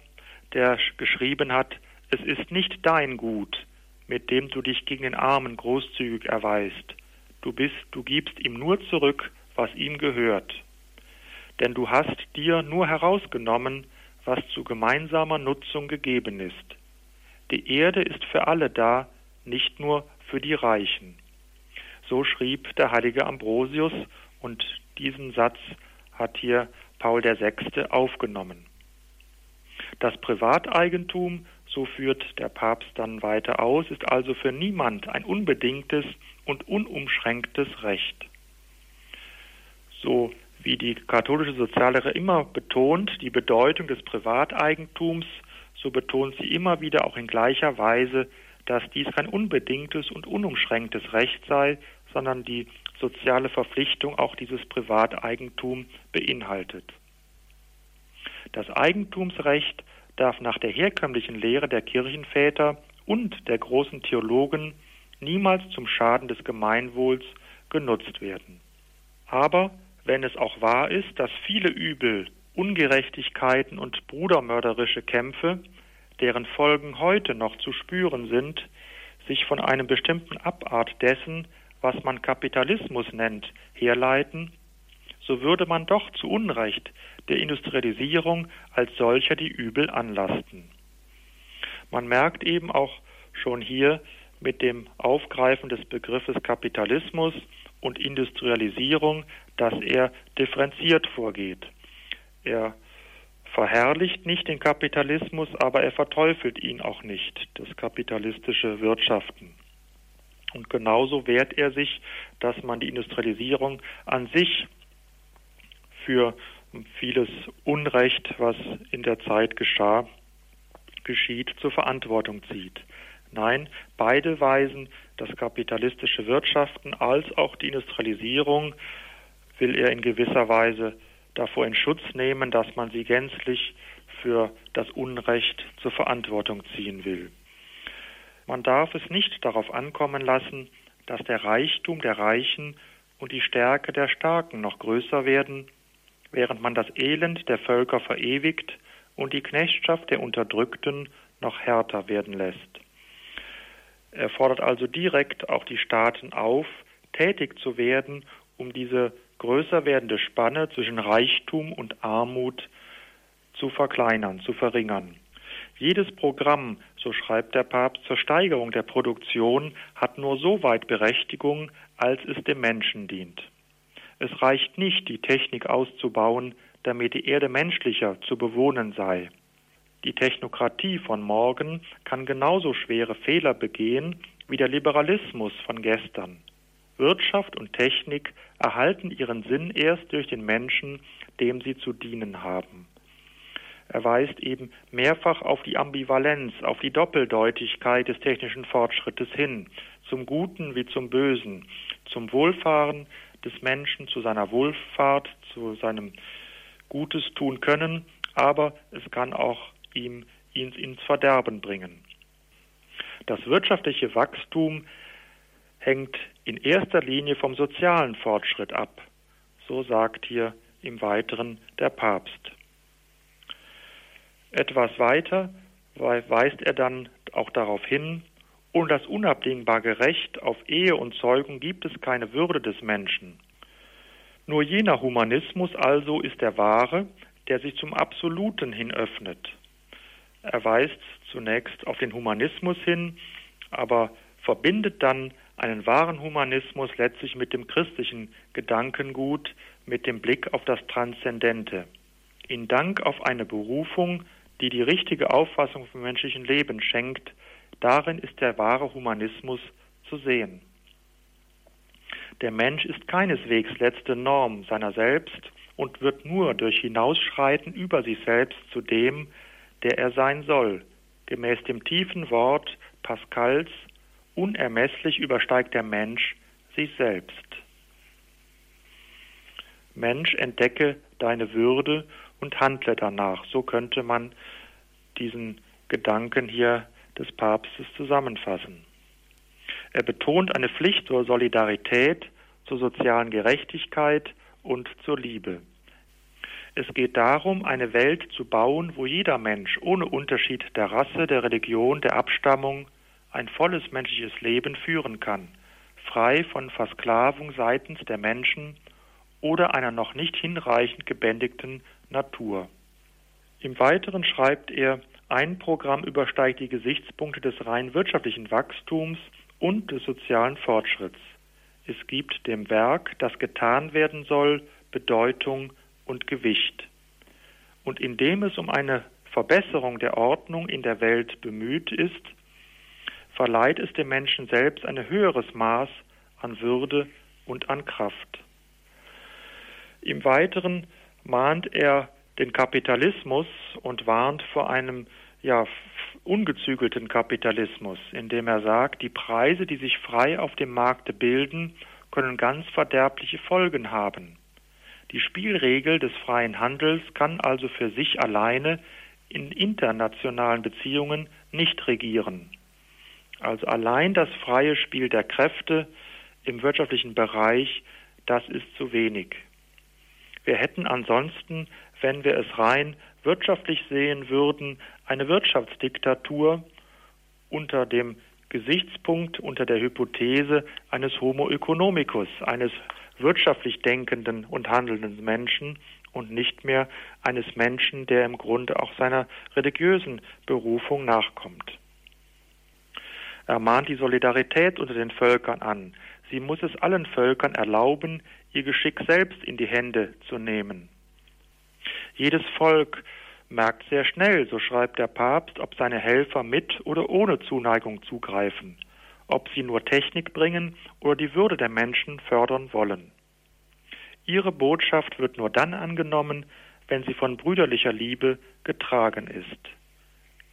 der geschrieben hat, es ist nicht dein Gut, mit dem du dich gegen den Armen großzügig erweist. Du bist, du gibst ihm nur zurück, was ihm gehört. Denn du hast dir nur herausgenommen, was zu gemeinsamer Nutzung gegeben ist. Die Erde ist für alle da, nicht nur für die Reichen. So schrieb der heilige Ambrosius und diesen Satz hat hier Paul VI. aufgenommen. Das Privateigentum, so führt der Papst dann weiter aus, ist also für niemand ein unbedingtes und unumschränktes Recht. So wie die katholische Soziallehre immer betont, die Bedeutung des Privateigentums, so betont sie immer wieder auch in gleicher Weise, dass dies kein unbedingtes und unumschränktes Recht sei, sondern die soziale Verpflichtung auch dieses Privateigentum beinhaltet. Das Eigentumsrecht darf nach der herkömmlichen Lehre der Kirchenväter und der großen Theologen niemals zum Schaden des Gemeinwohls genutzt werden. Aber wenn es auch wahr ist, dass viele Übel, Ungerechtigkeiten und brudermörderische Kämpfe, deren Folgen heute noch zu spüren sind, sich von einem bestimmten Abart dessen, was man Kapitalismus nennt, herleiten, so würde man doch zu Unrecht der Industrialisierung als solcher die Übel anlasten. Man merkt eben auch schon hier mit dem Aufgreifen des Begriffes Kapitalismus und Industrialisierung, dass er differenziert vorgeht. Er verherrlicht nicht den Kapitalismus, aber er verteufelt ihn auch nicht, das kapitalistische Wirtschaften. Und genauso wehrt er sich, dass man die Industrialisierung an sich für vieles Unrecht, was in der Zeit geschah, geschieht, zur Verantwortung zieht. Nein, beide weisen das kapitalistische Wirtschaften als auch die Industrialisierung will er in gewisser Weise davor in Schutz nehmen, dass man sie gänzlich für das Unrecht zur Verantwortung ziehen will. Man darf es nicht darauf ankommen lassen, dass der Reichtum der Reichen und die Stärke der Starken noch größer werden, während man das Elend der Völker verewigt und die Knechtschaft der Unterdrückten noch härter werden lässt. Er fordert also direkt auch die Staaten auf, tätig zu werden, um diese größer werdende Spanne zwischen Reichtum und Armut zu verkleinern, zu verringern. Jedes Programm, so schreibt der Papst, zur Steigerung der Produktion hat nur so weit Berechtigung, als es dem Menschen dient. Es reicht nicht, die Technik auszubauen, damit die Erde menschlicher zu bewohnen sei. Die Technokratie von morgen kann genauso schwere Fehler begehen wie der Liberalismus von gestern. Wirtschaft und Technik erhalten ihren Sinn erst durch den Menschen, dem sie zu dienen haben. Er weist eben mehrfach auf die Ambivalenz, auf die Doppeldeutigkeit des technischen Fortschrittes hin, zum Guten wie zum Bösen, zum Wohlfahren des Menschen, zu seiner Wohlfahrt, zu seinem Gutes tun können, aber es kann auch ihm ihn ins Verderben bringen. Das wirtschaftliche Wachstum hängt in erster Linie vom sozialen Fortschritt ab, so sagt hier im Weiteren der Papst. Etwas weiter weist er dann auch darauf hin, ohne das unabdingbare Recht auf Ehe und Zeugung gibt es keine Würde des Menschen. Nur jener Humanismus also ist der wahre, der sich zum Absoluten hin öffnet. Er weist zunächst auf den Humanismus hin, aber verbindet dann einen wahren Humanismus letztlich mit dem christlichen Gedankengut, mit dem Blick auf das Transzendente. In Dank auf eine Berufung, die die richtige Auffassung vom menschlichen Leben schenkt, darin ist der wahre Humanismus zu sehen. Der Mensch ist keineswegs letzte Norm seiner selbst und wird nur durch Hinausschreiten über sich selbst zu dem, der er sein soll, gemäß dem tiefen Wort Pascals, unermesslich übersteigt der Mensch sich selbst. Mensch, entdecke deine Würde und handle danach. So könnte man diesen Gedanken hier des Papstes zusammenfassen. Er betont eine Pflicht zur Solidarität, zur sozialen Gerechtigkeit und zur Liebe. Es geht darum, eine Welt zu bauen, wo jeder Mensch ohne Unterschied der Rasse, der Religion, der Abstammung ein volles menschliches Leben führen kann, frei von Versklavung seitens der Menschen oder einer noch nicht hinreichend gebändigten Natur. Im Weiteren schreibt er, ein Programm übersteigt die Gesichtspunkte des rein wirtschaftlichen Wachstums und des sozialen Fortschritts. Es gibt dem Werk, das getan werden soll, Bedeutung und Gewicht. Und indem es um eine Verbesserung der Ordnung in der Welt bemüht ist, verleiht es dem Menschen selbst ein höheres Maß an Würde und an Kraft. Im Weiteren mahnt er den Kapitalismus und warnt vor einem ja, ungezügelten Kapitalismus, indem er sagt, die Preise, die sich frei auf dem Markte bilden, können ganz verderbliche Folgen haben. Die Spielregel des freien Handels kann also für sich alleine in internationalen Beziehungen nicht regieren. Also allein das freie Spiel der Kräfte im wirtschaftlichen Bereich, das ist zu wenig. Wir hätten ansonsten, wenn wir es rein wirtschaftlich sehen würden, eine Wirtschaftsdiktatur unter dem Gesichtspunkt, unter der Hypothese eines Homo economicus, eines wirtschaftlich denkenden und handelnden Menschen und nicht mehr eines Menschen, der im Grunde auch seiner religiösen Berufung nachkommt. Er mahnt die Solidarität unter den Völkern an. Sie muss es allen Völkern erlauben, ihr Geschick selbst in die Hände zu nehmen. Jedes Volk merkt sehr schnell, so schreibt der Papst, ob seine Helfer mit oder ohne Zuneigung zugreifen, ob sie nur Technik bringen oder die Würde der Menschen fördern wollen. Ihre Botschaft wird nur dann angenommen, wenn sie von brüderlicher Liebe getragen ist.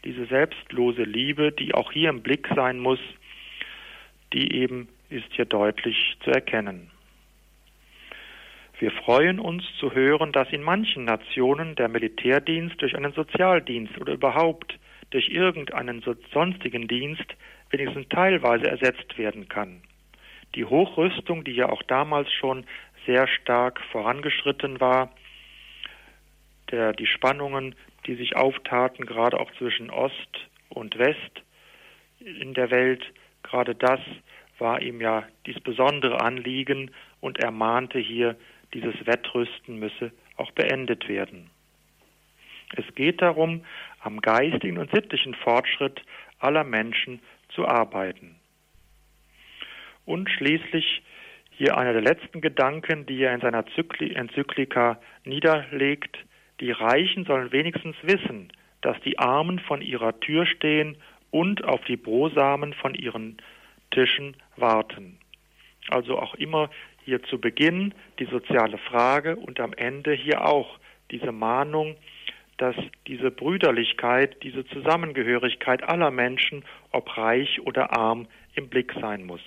Diese selbstlose Liebe, die auch hier im Blick sein muss, die eben ist hier deutlich zu erkennen. Wir freuen uns zu hören, dass in manchen Nationen der Militärdienst durch einen Sozialdienst oder überhaupt durch irgendeinen sonstigen Dienst wenigstens teilweise ersetzt werden kann. Die Hochrüstung, die ja auch damals schon sehr stark vorangeschritten war, der, die Spannungen, die sich auftaten, gerade auch zwischen Ost und West in der Welt, gerade das war ihm ja dies besondere Anliegen und er mahnte hier dieses Wettrüsten müsse auch beendet werden. Es geht darum, am geistigen und sittlichen Fortschritt aller Menschen zu arbeiten. Und schließlich hier einer der letzten Gedanken, die er in seiner Enzyklika niederlegt. Die Reichen sollen wenigstens wissen, dass die Armen von ihrer Tür stehen und auf die Brosamen von ihren Tischen warten. Also auch immer hier zu Beginn die soziale Frage und am Ende hier auch diese Mahnung, dass diese Brüderlichkeit, diese Zusammengehörigkeit aller Menschen, ob reich oder arm, im Blick sein muss.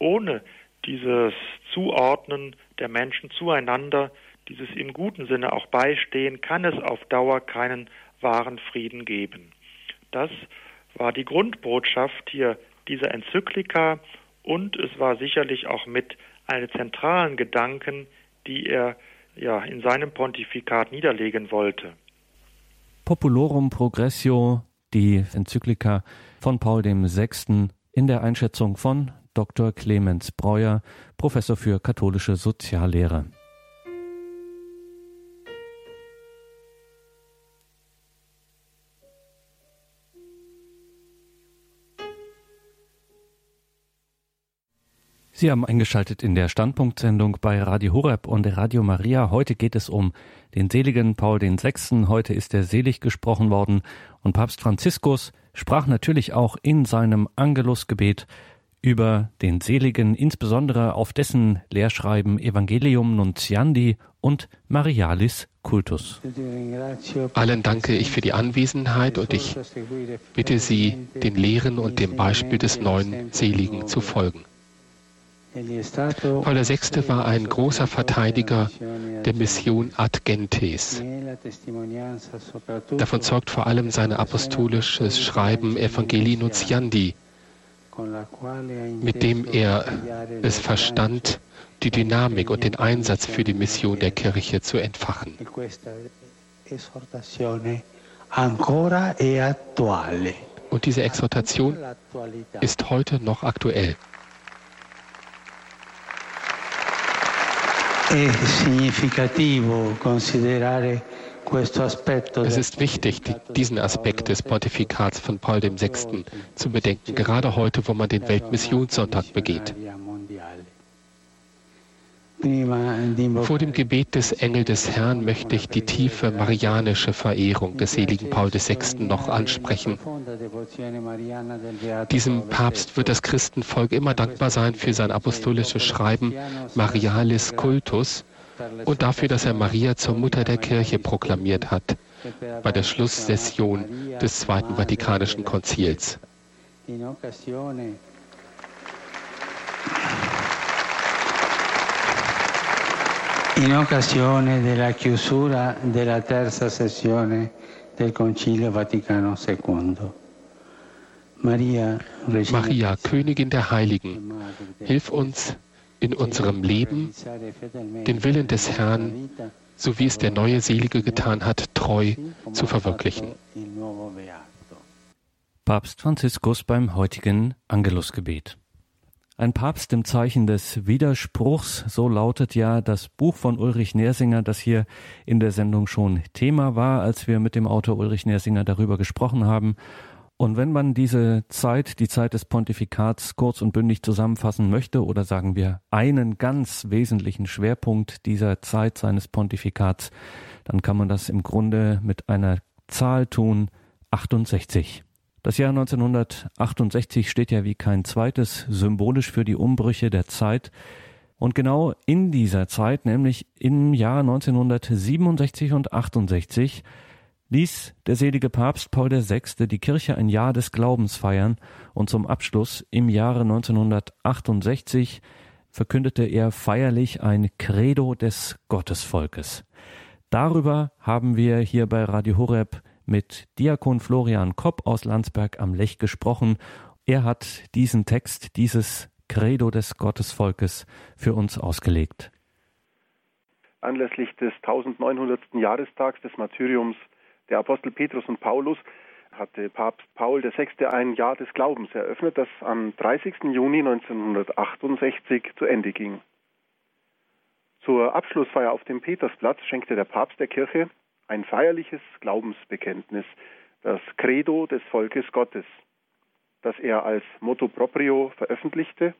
Ohne dieses Zuordnen der Menschen zueinander, dieses im guten Sinne auch Beistehen, kann es auf Dauer keinen wahren Frieden geben. Das war die Grundbotschaft hier dieser Enzyklika und es war sicherlich auch mit einen zentralen Gedanken, die er ja in seinem Pontifikat niederlegen wollte. Populorum Progressio, die Enzyklika von Paul VI. in der Einschätzung von Dr. Clemens Breuer, Professor für katholische Soziallehre. Sie haben eingeschaltet in der Standpunktsendung bei Radio Horeb und Radio Maria. Heute geht es um den seligen Paul VI. Heute ist er selig gesprochen worden und Papst Franziskus sprach natürlich auch in seinem Angelusgebet über den Seligen, insbesondere auf dessen Lehrschreiben Evangelium Nuntiandi und Marialis Cultus. Allen danke ich für die Anwesenheit und ich bitte Sie, den Lehren und dem Beispiel des neuen Seligen zu folgen. Paul VI. war ein großer Verteidiger der Mission Ad Gentes. Davon zeugt vor allem sein apostolisches Schreiben Evangelii Nuntiandi, mit dem er es verstand, die Dynamik und den Einsatz für die Mission der Kirche zu entfachen. Und diese Exhortation ist heute noch aktuell. Es ist wichtig, diesen Aspekt des Pontifikats von Paul VI. zu bedenken, gerade heute, wo man den Weltmissionssonntag begeht. Vor dem Gebet des Engel des Herrn möchte ich die tiefe marianische Verehrung des seligen Paul VI. noch ansprechen. Diesem Papst wird das Christenvolk immer dankbar sein für sein apostolisches Schreiben Marialis Cultus und dafür, dass er Maria zur Mutter der Kirche proklamiert hat bei der Schlusssession des Zweiten Vatikanischen Konzils. In occasione della chiusura della terza sessione del Concilio Vaticano II. Maria, Maria, Königin der Heiligen, hilf uns in unserem Leben, den Willen des Herrn, so wie es der neue Selige getan hat, treu zu verwirklichen. Papst Franziskus beim heutigen Angelusgebet. Ein Papst im Zeichen des Widerspruchs, so lautet ja das Buch von Ulrich Nersinger, das hier in der Sendung schon Thema war, als wir mit dem Autor Ulrich Nersinger darüber gesprochen haben. Und wenn man diese Zeit, die Zeit des Pontifikats kurz und bündig zusammenfassen möchte oder sagen wir einen ganz wesentlichen Schwerpunkt dieser Zeit seines Pontifikats, dann kann man das im Grunde mit einer Zahl tun, 68. Das Jahr 1968 steht ja wie kein zweites symbolisch für die Umbrüche der Zeit. Und genau in dieser Zeit, nämlich im Jahr 1967 und 68, ließ der selige Papst Paul VI. die Kirche ein Jahr des Glaubens feiern und zum Abschluss im Jahre 1968 verkündete er feierlich ein Credo des Gottesvolkes. Darüber haben wir hier bei Radio Horeb mit Diakon Florian Kopp aus Landsberg am Lech gesprochen. Er hat diesen Text, dieses Credo des Gottesvolkes für uns ausgelegt. Anlässlich des 1900. Jahrestags des Martyriums der Apostel Petrus und Paulus hatte Papst Paul VI. ein Jahr des Glaubens eröffnet, das am 30. Juni 1968 zu Ende ging. Zur Abschlussfeier auf dem Petersplatz schenkte der Papst der Kirche ein feierliches Glaubensbekenntnis, das Credo des Volkes Gottes, das er als Motto proprio veröffentlichte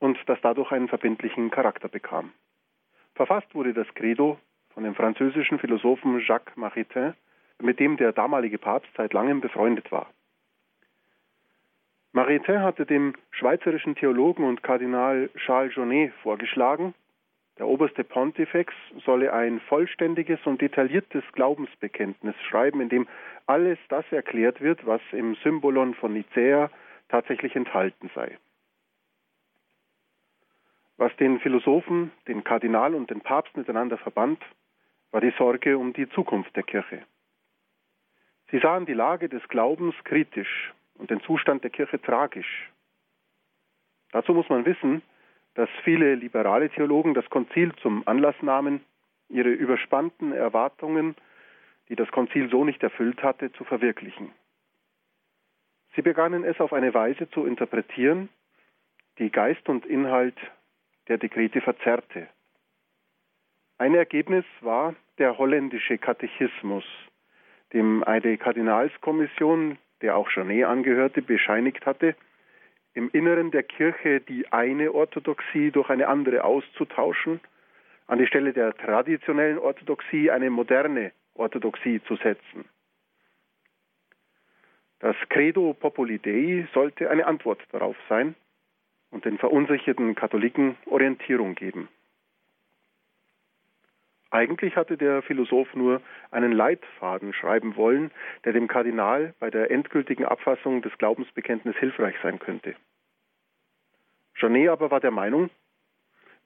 und das dadurch einen verbindlichen Charakter bekam. Verfasst wurde das Credo von dem französischen Philosophen Jacques Maritain, mit dem der damalige Papst seit langem befreundet war. Maritain hatte dem schweizerischen Theologen und Kardinal Charles Jaunet vorgeschlagen, der oberste Pontifex solle ein vollständiges und detailliertes Glaubensbekenntnis schreiben, in dem alles das erklärt wird, was im Symbolon von Nicäa tatsächlich enthalten sei. Was den Philosophen, den Kardinal und den Papst miteinander verband, war die Sorge um die Zukunft der Kirche. Sie sahen die Lage des Glaubens kritisch und den Zustand der Kirche tragisch. Dazu muss man wissen, dass viele liberale Theologen das Konzil zum Anlass nahmen, ihre überspannten Erwartungen, die das Konzil so nicht erfüllt hatte, zu verwirklichen. Sie begannen es auf eine Weise zu interpretieren, die Geist und Inhalt der Dekrete verzerrte. Ein Ergebnis war der holländische Katechismus, dem eine Kardinalskommission, der auch Janet angehörte, bescheinigt hatte, im Inneren der Kirche die eine Orthodoxie durch eine andere auszutauschen, an die Stelle der traditionellen Orthodoxie eine moderne Orthodoxie zu setzen. Das Credo Populi Dei sollte eine Antwort darauf sein und den verunsicherten Katholiken Orientierung geben. Eigentlich hatte der Philosoph nur einen Leitfaden schreiben wollen, der dem Kardinal bei der endgültigen Abfassung des Glaubensbekenntnisses hilfreich sein könnte. Janet aber war der Meinung,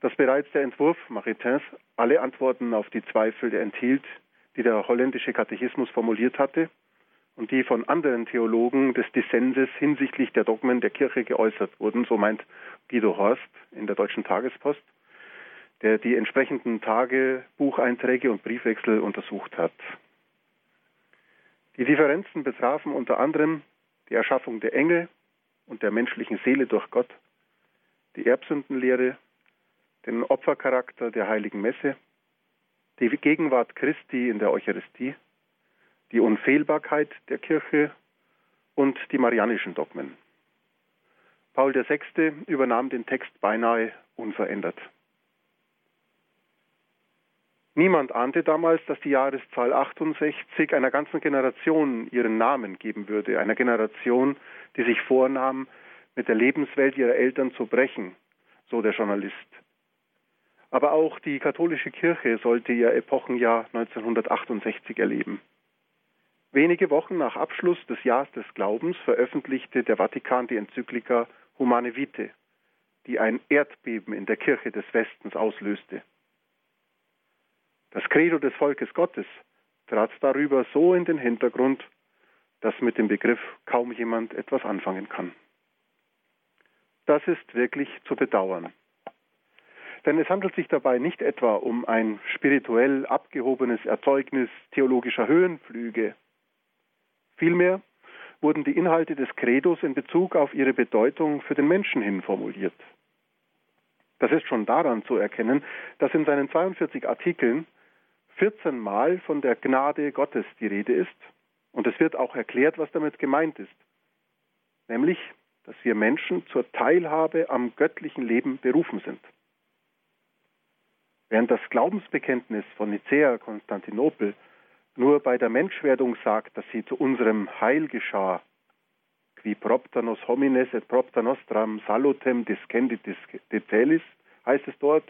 dass bereits der Entwurf Maritins alle Antworten auf die Zweifel enthielt, die der holländische Katechismus formuliert hatte und die von anderen Theologen des Dissenses hinsichtlich der Dogmen der Kirche geäußert wurden, so meint Guido Horst in der Deutschen Tagespost, der die entsprechenden Tage, Bucheinträge und Briefwechsel untersucht hat. Die Differenzen betrafen unter anderem die Erschaffung der Engel und der menschlichen Seele durch Gott, die Erbsündenlehre, den Opfercharakter der heiligen Messe, die Gegenwart Christi in der Eucharistie, die Unfehlbarkeit der Kirche und die marianischen Dogmen. Paul VI. übernahm den Text beinahe unverändert. Niemand ahnte damals, dass die Jahreszahl 68 einer ganzen Generation ihren Namen geben würde, einer Generation, die sich vornahm, mit der Lebenswelt ihrer Eltern zu brechen, so der Journalist. Aber auch die katholische Kirche sollte ihr Epochenjahr 1968 erleben. Wenige Wochen nach Abschluss des Jahres des Glaubens veröffentlichte der Vatikan die Enzyklika Humane Vitae, die ein Erdbeben in der Kirche des Westens auslöste. Das Credo des Volkes Gottes trat darüber so in den Hintergrund, dass mit dem Begriff kaum jemand etwas anfangen kann. Das ist wirklich zu bedauern. Denn es handelt sich dabei nicht etwa um ein spirituell abgehobenes Erzeugnis theologischer Höhenflüge. Vielmehr wurden die Inhalte des Credos in Bezug auf ihre Bedeutung für den Menschen hin formuliert. Das ist schon daran zu erkennen, dass in seinen 42 Artikeln 14 Mal von der Gnade Gottes die Rede ist und es wird auch erklärt, was damit gemeint ist. Nämlich dass wir Menschen zur Teilhabe am göttlichen Leben berufen sind. Während das Glaubensbekenntnis von Nicäa, Konstantinopel, nur bei der Menschwerdung sagt, dass sie zu unserem Heil geschah, qui propter homines et propter nostram salutem discendit de celis, heißt es dort,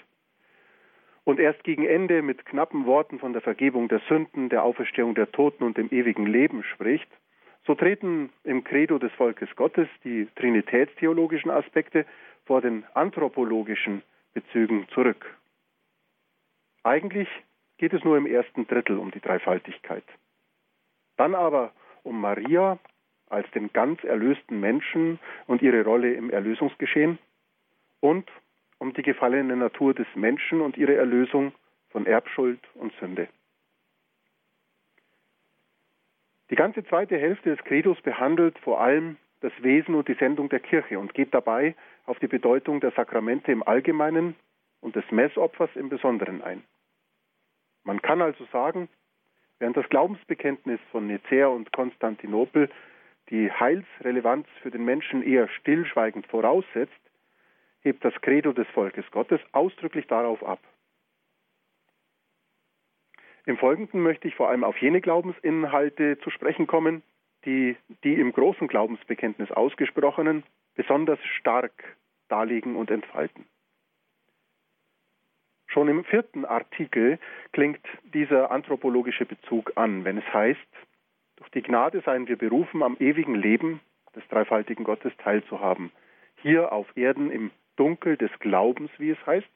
und erst gegen Ende mit knappen Worten von der Vergebung der Sünden, der Auferstehung der Toten und dem ewigen Leben spricht, so treten im Credo des Volkes Gottes die trinitätstheologischen Aspekte vor den anthropologischen Bezügen zurück. Eigentlich geht es nur im ersten Drittel um die Dreifaltigkeit. Dann aber um Maria als den ganz erlösten Menschen und ihre Rolle im Erlösungsgeschehen und um die gefallene Natur des Menschen und ihre Erlösung von Erbschuld und Sünde. Die ganze zweite Hälfte des Credos behandelt vor allem das Wesen und die Sendung der Kirche und geht dabei auf die Bedeutung der Sakramente im Allgemeinen und des Messopfers im Besonderen ein. Man kann also sagen, während das Glaubensbekenntnis von Nicäa und Konstantinopel die Heilsrelevanz für den Menschen eher stillschweigend voraussetzt, hebt das Credo des Volkes Gottes ausdrücklich darauf ab. Im Folgenden möchte ich vor allem auf jene Glaubensinhalte zu sprechen kommen, die die im großen Glaubensbekenntnis ausgesprochenen besonders stark darlegen und entfalten. Schon im vierten Artikel klingt dieser anthropologische Bezug an, wenn es heißt, durch die Gnade seien wir berufen, am ewigen Leben des dreifaltigen Gottes teilzuhaben, hier auf Erden im Dunkel des Glaubens, wie es heißt,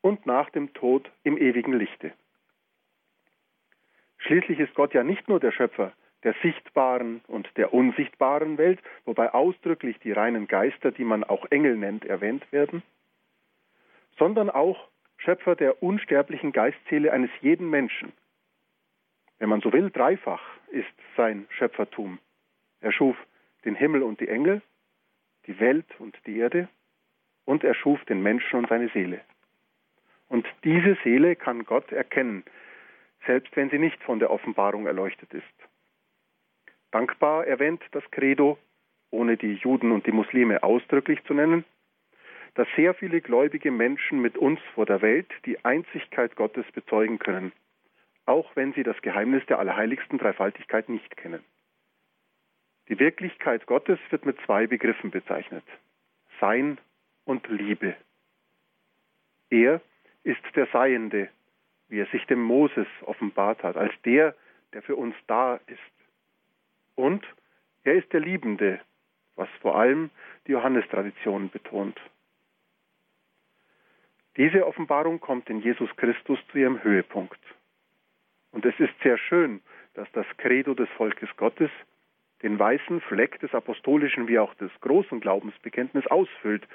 und nach dem Tod im ewigen Lichte. Schließlich ist Gott ja nicht nur der Schöpfer der sichtbaren und der unsichtbaren Welt, wobei ausdrücklich die reinen Geister, die man auch Engel nennt, erwähnt werden, sondern auch Schöpfer der unsterblichen Geistseele eines jeden Menschen. Wenn man so will, dreifach ist sein Schöpfertum. Er schuf den Himmel und die Engel, die Welt und die Erde, und er schuf den Menschen und seine Seele. Und diese Seele kann Gott erkennen, selbst wenn sie nicht von der Offenbarung erleuchtet ist. Dankbar erwähnt das Credo, ohne die Juden und die Muslime ausdrücklich zu nennen, dass sehr viele gläubige Menschen mit uns vor der Welt die Einzigkeit Gottes bezeugen können, auch wenn sie das Geheimnis der allerheiligsten Dreifaltigkeit nicht kennen. Die Wirklichkeit Gottes wird mit zwei Begriffen bezeichnet Sein und Liebe. Er ist der Seiende, wie er sich dem Moses offenbart hat, als der, der für uns da ist. Und er ist der Liebende, was vor allem die Johannestradition betont. Diese Offenbarung kommt in Jesus Christus zu ihrem Höhepunkt. Und es ist sehr schön, dass das Credo des Volkes Gottes den weißen Fleck des apostolischen wie auch des großen Glaubensbekenntnisses ausfüllt,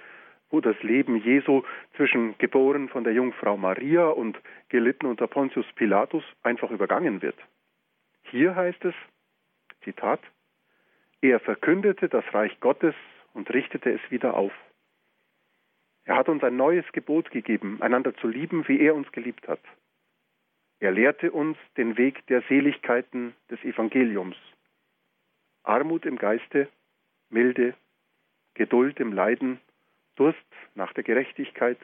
wo das Leben Jesu zwischen geboren von der Jungfrau Maria und gelitten unter Pontius Pilatus einfach übergangen wird. Hier heißt es, Zitat, er verkündete das Reich Gottes und richtete es wieder auf. Er hat uns ein neues Gebot gegeben, einander zu lieben, wie er uns geliebt hat. Er lehrte uns den Weg der Seligkeiten des Evangeliums. Armut im Geiste, Milde, Geduld im Leiden, Durst nach der Gerechtigkeit,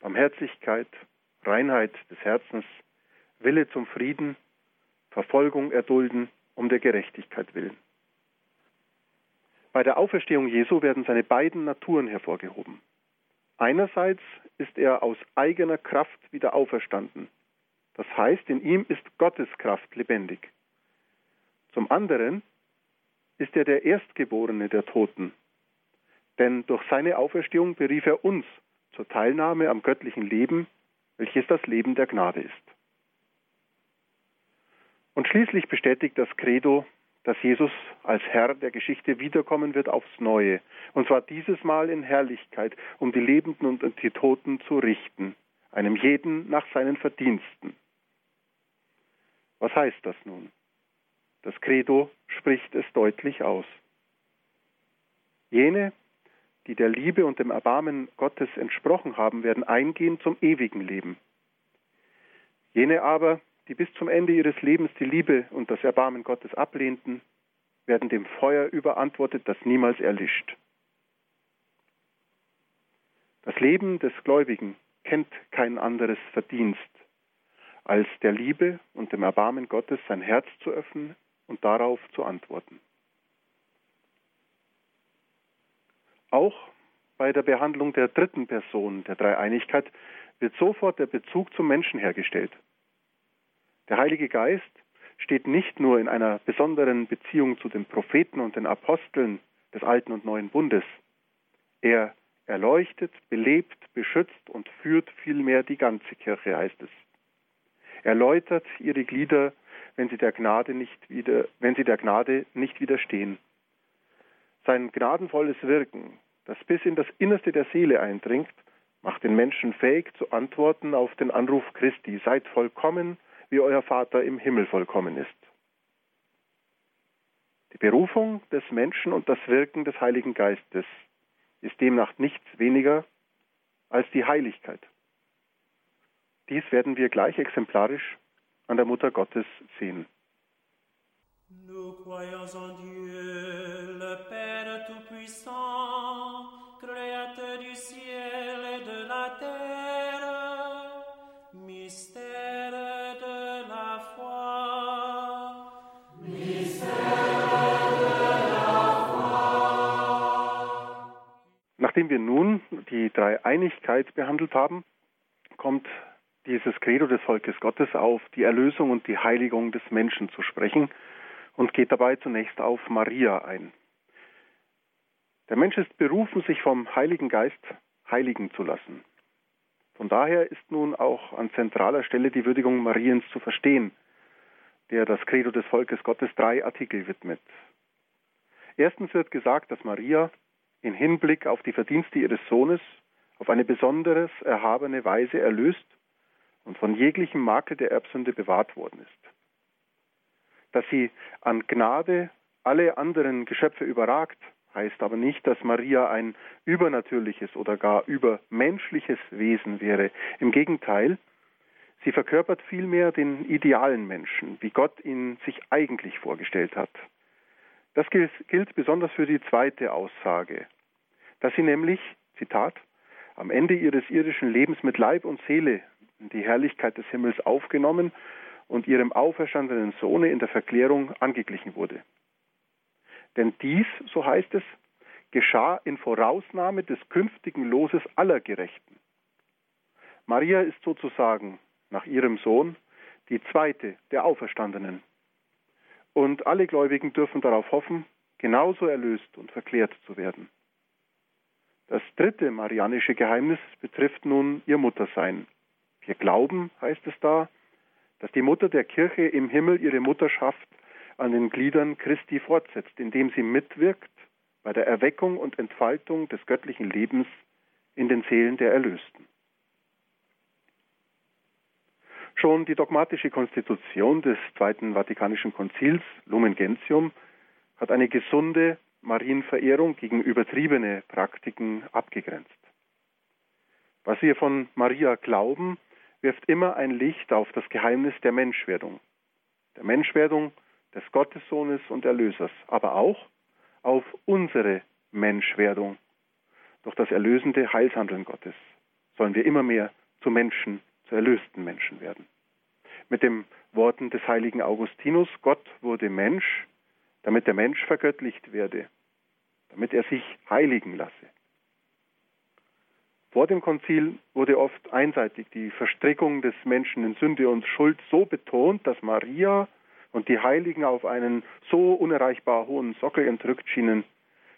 Barmherzigkeit, Reinheit des Herzens, Wille zum Frieden, Verfolgung erdulden um der Gerechtigkeit willen. Bei der Auferstehung Jesu werden seine beiden Naturen hervorgehoben. Einerseits ist er aus eigener Kraft wieder auferstanden. Das heißt, in ihm ist Gottes Kraft lebendig. Zum anderen ist er der Erstgeborene der Toten. Denn durch seine Auferstehung berief er uns zur Teilnahme am göttlichen Leben, welches das Leben der Gnade ist. Und schließlich bestätigt das Credo dass Jesus als Herr der Geschichte wiederkommen wird aufs Neue. Und zwar dieses Mal in Herrlichkeit, um die Lebenden und die Toten zu richten, einem jeden nach seinen Verdiensten. Was heißt das nun? Das Credo spricht es deutlich aus. Jene, die der Liebe und dem Erbarmen Gottes entsprochen haben, werden eingehen zum ewigen Leben. Jene aber, die bis zum Ende ihres Lebens die Liebe und das Erbarmen Gottes ablehnten, werden dem Feuer überantwortet, das niemals erlischt. Das Leben des Gläubigen kennt kein anderes Verdienst, als der Liebe und dem Erbarmen Gottes sein Herz zu öffnen und darauf zu antworten. Auch bei der Behandlung der dritten Person der Dreieinigkeit wird sofort der Bezug zum Menschen hergestellt. Der Heilige Geist steht nicht nur in einer besonderen Beziehung zu den Propheten und den Aposteln des Alten und Neuen Bundes. Er erleuchtet, belebt, beschützt und führt vielmehr die ganze Kirche, heißt es. Er läutert ihre Glieder, wenn sie der Gnade nicht wieder, wenn sie der Gnade nicht widerstehen. Sein gnadenvolles Wirken, das bis in das Innerste der Seele eindringt, macht den Menschen fähig zu antworten auf den Anruf Christi, seid vollkommen, wie euer Vater im Himmel vollkommen ist. Die Berufung des Menschen und das Wirken des Heiligen Geistes ist demnach nichts weniger als die Heiligkeit. Dies werden wir gleich exemplarisch an der Mutter Gottes sehen. Nous croyons en Dieu, le Père Tout-Puissant, Créateur du ciel et de la terre, mystère de la foi. Mystère de la foi. Nachdem wir nun die Dreieinigkeit behandelt haben, kommt dieses Credo des Volkes Gottes auf die Erlösung und die Heiligung des Menschen zu sprechen und geht dabei zunächst auf Maria ein. Der Mensch ist berufen, sich vom Heiligen Geist heiligen zu lassen. Von daher ist nun auch an zentraler Stelle die Würdigung Mariens zu verstehen, der das Credo des Volkes Gottes drei Artikel widmet. Erstens wird gesagt, dass Maria in Hinblick auf die Verdienste ihres Sohnes auf eine besonders erhabene Weise erlöst und von jeglichem Makel der Erbsünde bewahrt worden ist. Dass sie an Gnade alle anderen Geschöpfe überragt, heißt aber nicht, dass Maria ein übernatürliches oder gar übermenschliches Wesen wäre. Im Gegenteil, sie verkörpert vielmehr den idealen Menschen, wie Gott ihn sich eigentlich vorgestellt hat. Das gilt, gilt besonders für die zweite Aussage, dass sie nämlich, Zitat, am Ende ihres irdischen Lebens mit Leib und Seele die Herrlichkeit des Himmels aufgenommen und ihrem auferstandenen Sohne in der Verklärung angeglichen wurde. Denn dies, so heißt es, geschah in Vorausnahme des künftigen Loses aller Gerechten. Maria ist sozusagen nach ihrem Sohn die zweite der Auferstandenen. Und alle Gläubigen dürfen darauf hoffen, genauso erlöst und verklärt zu werden. Das dritte marianische Geheimnis betrifft nun ihr Muttersein. Wir glauben, heißt es da, dass die Mutter der Kirche im Himmel ihre Mutterschaft an den Gliedern Christi fortsetzt, indem sie mitwirkt bei der Erweckung und Entfaltung des göttlichen Lebens in den Seelen der Erlösten. Schon die dogmatische Konstitution des Zweiten Vatikanischen Konzils, Lumen Gentium, hat eine gesunde Marienverehrung gegen übertriebene Praktiken abgegrenzt. Was wir von Maria glauben, wirft immer ein Licht auf das Geheimnis der Menschwerdung, der Menschwerdung des Gottessohnes und Erlösers, aber auch auf unsere Menschwerdung. Durch das erlösende Heilshandeln Gottes sollen wir immer mehr zu Menschen, zu erlösten Menschen werden. Mit den Worten des heiligen Augustinus, Gott wurde Mensch, damit der Mensch vergöttlicht werde, damit er sich heiligen lasse. Vor dem Konzil wurde oft einseitig die Verstrickung des Menschen in Sünde und Schuld so betont, dass Maria und die Heiligen auf einen so unerreichbar hohen Sockel entrückt schienen,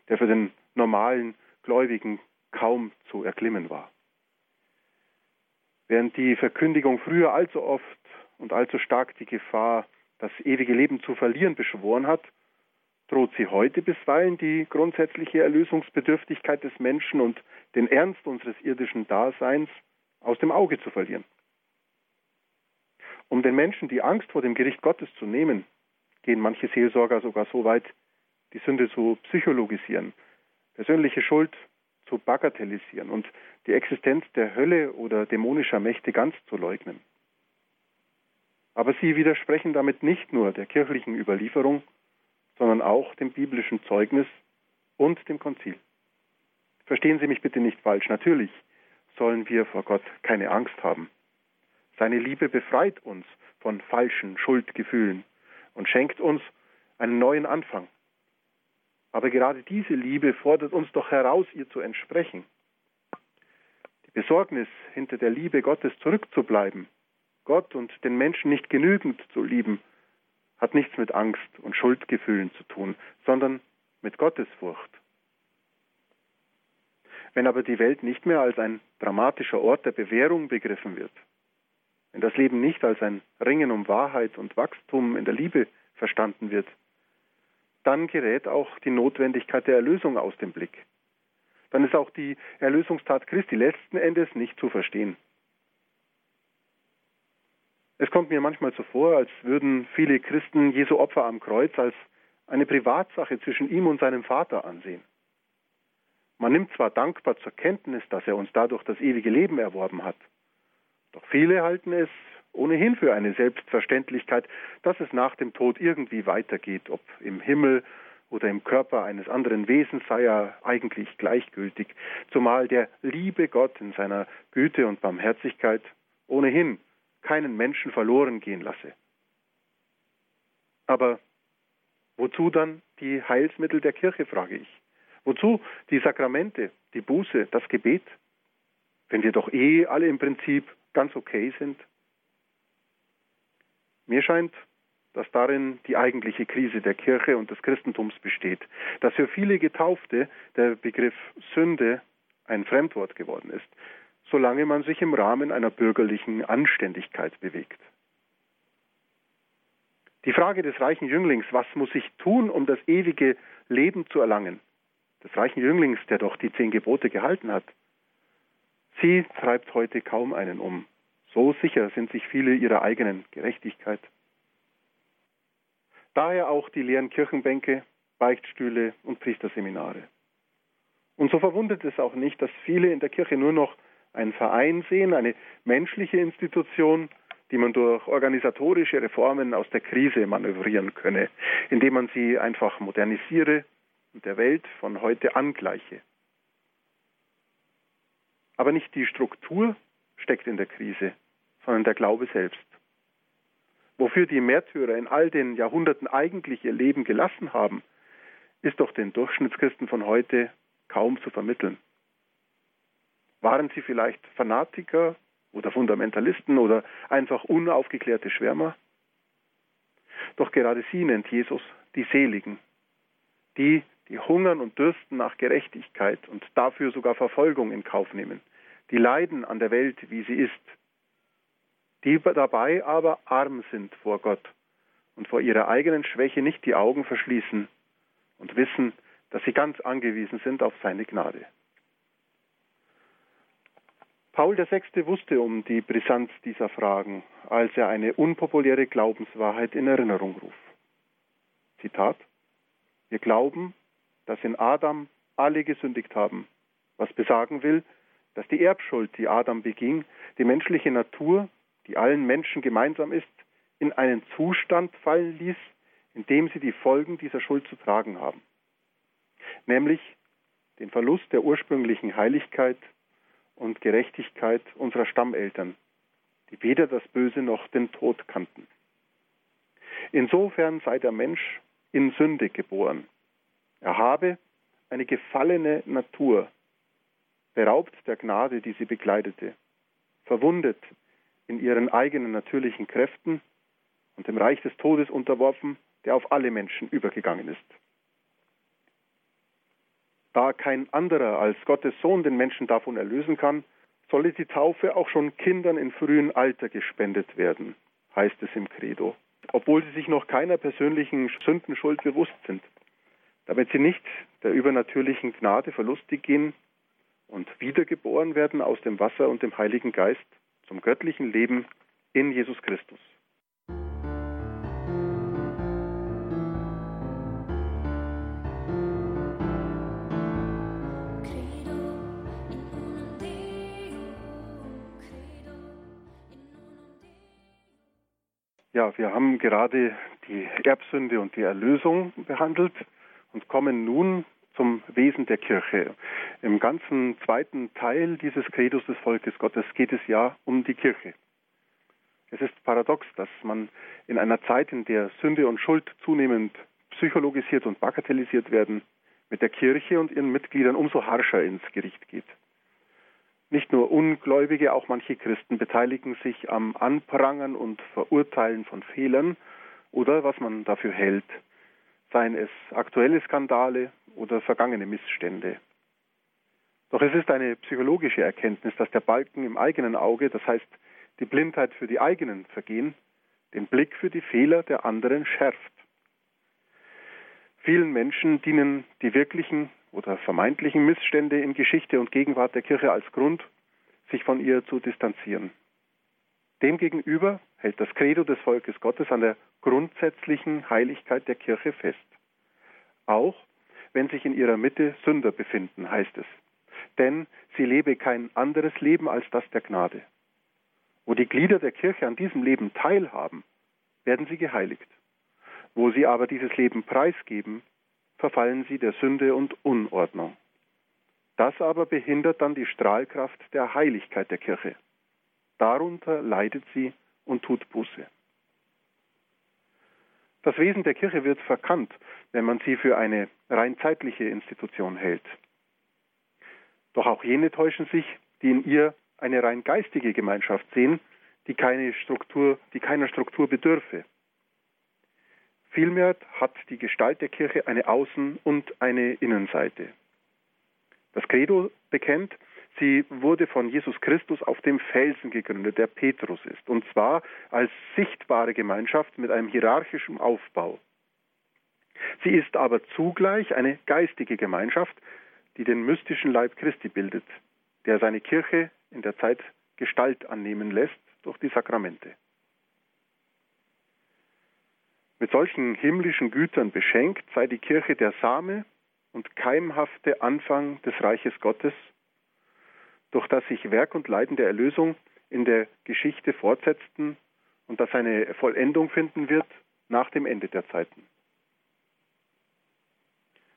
der für den normalen Gläubigen kaum zu erklimmen war. Während die Verkündigung früher allzu oft und allzu stark die Gefahr, das ewige Leben zu verlieren, beschworen hat, droht sie heute bisweilen die grundsätzliche Erlösungsbedürftigkeit des Menschen und den Ernst unseres irdischen Daseins aus dem Auge zu verlieren. Um den Menschen die Angst vor dem Gericht Gottes zu nehmen, gehen manche Seelsorger sogar so weit, die Sünde zu psychologisieren, persönliche Schuld zu bagatellisieren und die Existenz der Hölle oder dämonischer Mächte ganz zu leugnen. Aber sie widersprechen damit nicht nur der kirchlichen Überlieferung, sondern auch dem biblischen Zeugnis und dem Konzil. Verstehen Sie mich bitte nicht falsch. Natürlich sollen wir vor Gott keine Angst haben. Seine Liebe befreit uns von falschen Schuldgefühlen und schenkt uns einen neuen Anfang. Aber gerade diese Liebe fordert uns doch heraus, ihr zu entsprechen. Die Besorgnis, hinter der Liebe Gottes zurückzubleiben, Gott und den Menschen nicht genügend zu lieben, hat nichts mit Angst und Schuldgefühlen zu tun, sondern mit Gottesfurcht. Wenn aber die Welt nicht mehr als ein dramatischer Ort der Bewährung begriffen wird, wenn das Leben nicht als ein Ringen um Wahrheit und Wachstum in der Liebe verstanden wird, dann gerät auch die Notwendigkeit der Erlösung aus dem Blick. Dann ist auch die Erlösungstat Christi letzten Endes nicht zu verstehen. Es kommt mir manchmal so vor, als würden viele Christen Jesu Opfer am Kreuz als eine Privatsache zwischen ihm und seinem Vater ansehen. Man nimmt zwar dankbar zur Kenntnis, dass er uns dadurch das ewige Leben erworben hat, doch viele halten es ohnehin für eine Selbstverständlichkeit, dass es nach dem Tod irgendwie weitergeht, ob im Himmel oder im Körper eines anderen Wesens sei er eigentlich gleichgültig, zumal der liebe Gott in seiner Güte und Barmherzigkeit ohnehin keinen Menschen verloren gehen lasse. Aber wozu dann die Heilsmittel der Kirche, frage ich. Wozu die Sakramente, die Buße, das Gebet, wenn wir doch eh alle im Prinzip ganz okay sind? Mir scheint, dass darin die eigentliche Krise der Kirche und des Christentums besteht, dass für viele Getaufte der Begriff Sünde ein Fremdwort geworden ist, solange man sich im Rahmen einer bürgerlichen Anständigkeit bewegt. Die Frage des reichen Jünglings, was muss ich tun, um das ewige Leben zu erlangen, des reichen Jünglings, der doch die zehn Gebote gehalten hat, sie treibt heute kaum einen um. So sicher sind sich viele ihrer eigenen Gerechtigkeit. Daher auch die leeren Kirchenbänke, Beichtstühle und Priesterseminare. Und so verwundert es auch nicht, dass viele in der Kirche nur noch einen Verein sehen, eine menschliche Institution, die man durch organisatorische Reformen aus der Krise manövrieren könne, indem man sie einfach modernisiere und der Welt von heute angleiche. Aber nicht die Struktur steckt in der Krise, sondern der Glaube selbst. Wofür die Märtyrer in all den Jahrhunderten eigentlich ihr Leben gelassen haben, ist doch den Durchschnittschristen von heute kaum zu vermitteln. Waren sie vielleicht Fanatiker oder Fundamentalisten oder einfach unaufgeklärte Schwärmer? Doch gerade sie nennt Jesus die Seligen, die, die hungern und dürsten nach Gerechtigkeit und dafür sogar Verfolgung in Kauf nehmen, die leiden an der Welt, wie sie ist, die dabei aber arm sind vor Gott und vor ihrer eigenen Schwäche nicht die Augen verschließen und wissen, dass sie ganz angewiesen sind auf seine Gnade. Paul VI. wusste um die Brisanz dieser Fragen, als er eine unpopuläre Glaubenswahrheit in Erinnerung ruft. Zitat: Wir glauben, dass in Adam alle gesündigt haben, was besagen will, dass die Erbschuld, die Adam beging, die menschliche Natur die allen Menschen gemeinsam ist, in einen Zustand fallen ließ, in dem sie die Folgen dieser Schuld zu tragen haben, nämlich den Verlust der ursprünglichen Heiligkeit und Gerechtigkeit unserer Stammeltern, die weder das Böse noch den Tod kannten. Insofern sei der Mensch in Sünde geboren. Er habe eine gefallene Natur, beraubt der Gnade, die sie begleitete, verwundet in ihren eigenen natürlichen Kräften und dem Reich des Todes unterworfen, der auf alle Menschen übergegangen ist. Da kein anderer als Gottes Sohn den Menschen davon erlösen kann, solle die Taufe auch schon Kindern in frühem Alter gespendet werden, heißt es im Credo, obwohl sie sich noch keiner persönlichen Sündenschuld bewusst sind, damit sie nicht der übernatürlichen Gnade verlustig gehen und wiedergeboren werden aus dem Wasser und dem Heiligen Geist, zum göttlichen Leben in Jesus Christus. Ja, wir haben gerade die Erbsünde und die Erlösung behandelt und kommen nun zum Wesen der Kirche. Im ganzen zweiten Teil dieses Credos des Volkes Gottes geht es ja um die Kirche. Es ist paradox, dass man in einer Zeit, in der Sünde und Schuld zunehmend psychologisiert und bagatellisiert werden, mit der Kirche und ihren Mitgliedern umso harscher ins Gericht geht. Nicht nur Ungläubige, auch manche Christen beteiligen sich am Anprangern und Verurteilen von Fehlern oder was man dafür hält, seien es aktuelle Skandale oder vergangene Missstände. Doch es ist eine psychologische Erkenntnis, dass der Balken im eigenen Auge, das heißt die Blindheit für die eigenen Vergehen, den Blick für die Fehler der anderen schärft. Vielen Menschen dienen die wirklichen oder vermeintlichen Missstände in Geschichte und Gegenwart der Kirche als Grund, sich von ihr zu distanzieren. Demgegenüber hält das Credo des Volkes Gottes an der grundsätzlichen Heiligkeit der Kirche fest. Auch wenn sich in ihrer Mitte Sünder befinden, heißt es. Denn sie lebe kein anderes Leben als das der Gnade. Wo die Glieder der Kirche an diesem Leben teilhaben, werden sie geheiligt. Wo sie aber dieses Leben preisgeben, verfallen sie der Sünde und Unordnung. Das aber behindert dann die Strahlkraft der Heiligkeit der Kirche. Darunter leidet sie und tut Buße. Das Wesen der Kirche wird verkannt, wenn man sie für eine rein zeitliche Institution hält. Doch auch jene täuschen sich, die in ihr eine rein geistige Gemeinschaft sehen, die keine Struktur, die keiner Struktur bedürfe. Vielmehr hat die Gestalt der Kirche eine Außen- und eine Innenseite. Das Credo bekennt, sie wurde von Jesus Christus auf dem Felsen gegründet, der Petrus ist, und zwar als sichtbare Gemeinschaft mit einem hierarchischen Aufbau. Sie ist aber zugleich eine geistige Gemeinschaft, die den mystischen Leib Christi bildet, der seine Kirche in der Zeit Gestalt annehmen lässt durch die Sakramente. Mit solchen himmlischen Gütern beschenkt sei die Kirche der Same und keimhafte Anfang des Reiches Gottes, durch das sich Werk und Leiden der Erlösung in der Geschichte fortsetzten und das eine Vollendung finden wird nach dem Ende der Zeiten.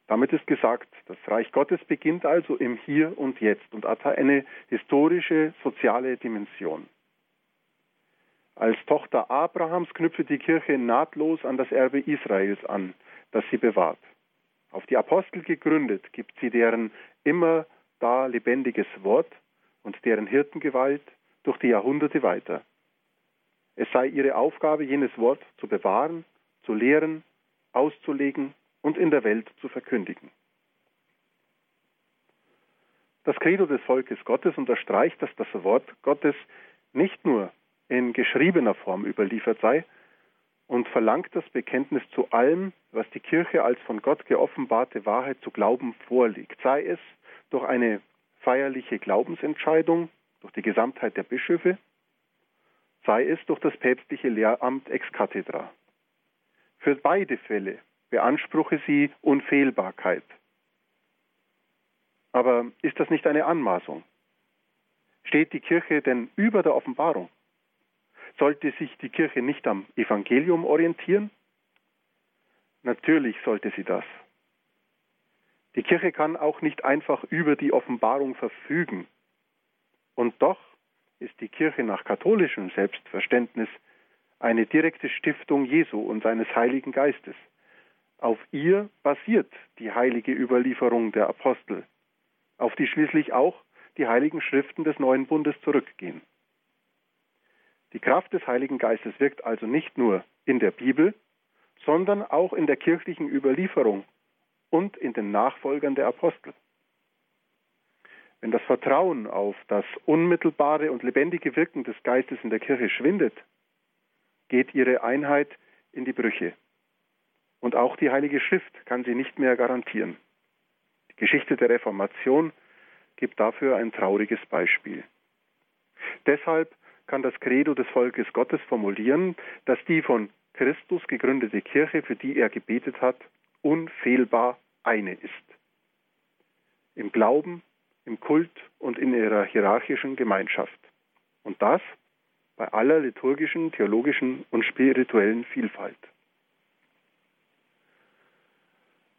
Damit ist gesagt, das Reich Gottes beginnt also im Hier und Jetzt und hat eine historische, soziale Dimension. Als Tochter Abrahams knüpfe die Kirche nahtlos an das Erbe Israels an, das sie bewahrt. Auf die Apostel gegründet gibt sie deren immer da lebendiges Wort und deren Hirtengewalt durch die Jahrhunderte weiter. Es sei ihre Aufgabe, jenes Wort zu bewahren, zu lehren, auszulegen und in der Welt zu verkündigen. Das Credo des Volkes Gottes unterstreicht, dass das Wort Gottes nicht nur in geschriebener Form überliefert sei und verlangt das Bekenntnis zu allem, was die Kirche als von Gott geoffenbarte Wahrheit zu glauben vorliegt, sei es durch eine feierliche Glaubensentscheidung, durch die Gesamtheit der Bischöfe, sei es durch das päpstliche Lehramt ex cathedra. Für beide Fälle beanspruche sie Unfehlbarkeit. Aber ist das nicht eine Anmaßung? Steht die Kirche denn über der Offenbarung? Sollte sich die Kirche nicht am Evangelium orientieren? Natürlich sollte sie das. Die Kirche kann auch nicht einfach über die Offenbarung verfügen. Und doch ist die Kirche nach katholischem Selbstverständnis eine direkte Stiftung Jesu und seines Heiligen Geistes. Auf ihr basiert die heilige Überlieferung der Apostel, auf die schließlich auch die heiligen Schriften des neuen Bundes zurückgehen. Die Kraft des Heiligen Geistes wirkt also nicht nur in der Bibel, sondern auch in der kirchlichen Überlieferung und in den Nachfolgern der Apostel. Wenn das Vertrauen auf das unmittelbare und lebendige Wirken des Geistes in der Kirche schwindet, geht ihre Einheit in die Brüche. Und auch die Heilige Schrift kann sie nicht mehr garantieren. Die Geschichte der Reformation gibt dafür ein trauriges Beispiel. Deshalb kann das Credo des Volkes Gottes formulieren, dass die von Christus gegründete Kirche, für die er gebetet hat, unfehlbar eine ist. Im Glauben, im Kult und in ihrer hierarchischen Gemeinschaft. Und das bei aller liturgischen, theologischen und spirituellen Vielfalt.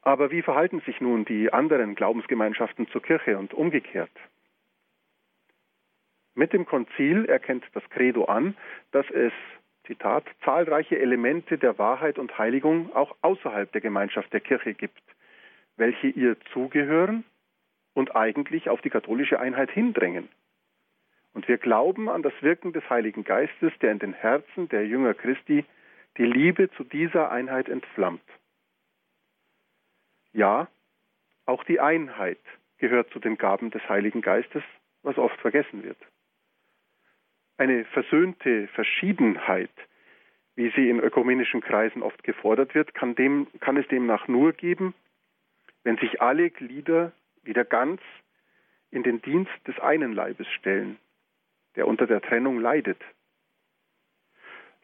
Aber wie verhalten sich nun die anderen Glaubensgemeinschaften zur Kirche und umgekehrt? Mit dem Konzil erkennt das Credo an, dass es, Zitat, zahlreiche Elemente der Wahrheit und Heiligung auch außerhalb der Gemeinschaft der Kirche gibt, welche ihr zugehören und eigentlich auf die katholische Einheit hindrängen. Und wir glauben an das Wirken des Heiligen Geistes, der in den Herzen der Jünger Christi die Liebe zu dieser Einheit entflammt. Ja, auch die Einheit gehört zu den Gaben des Heiligen Geistes, was oft vergessen wird. Eine versöhnte Verschiedenheit, wie sie in ökumenischen Kreisen oft gefordert wird, kann, dem, kann es demnach nur geben, wenn sich alle Glieder wieder ganz in den Dienst des einen Leibes stellen, der unter der Trennung leidet.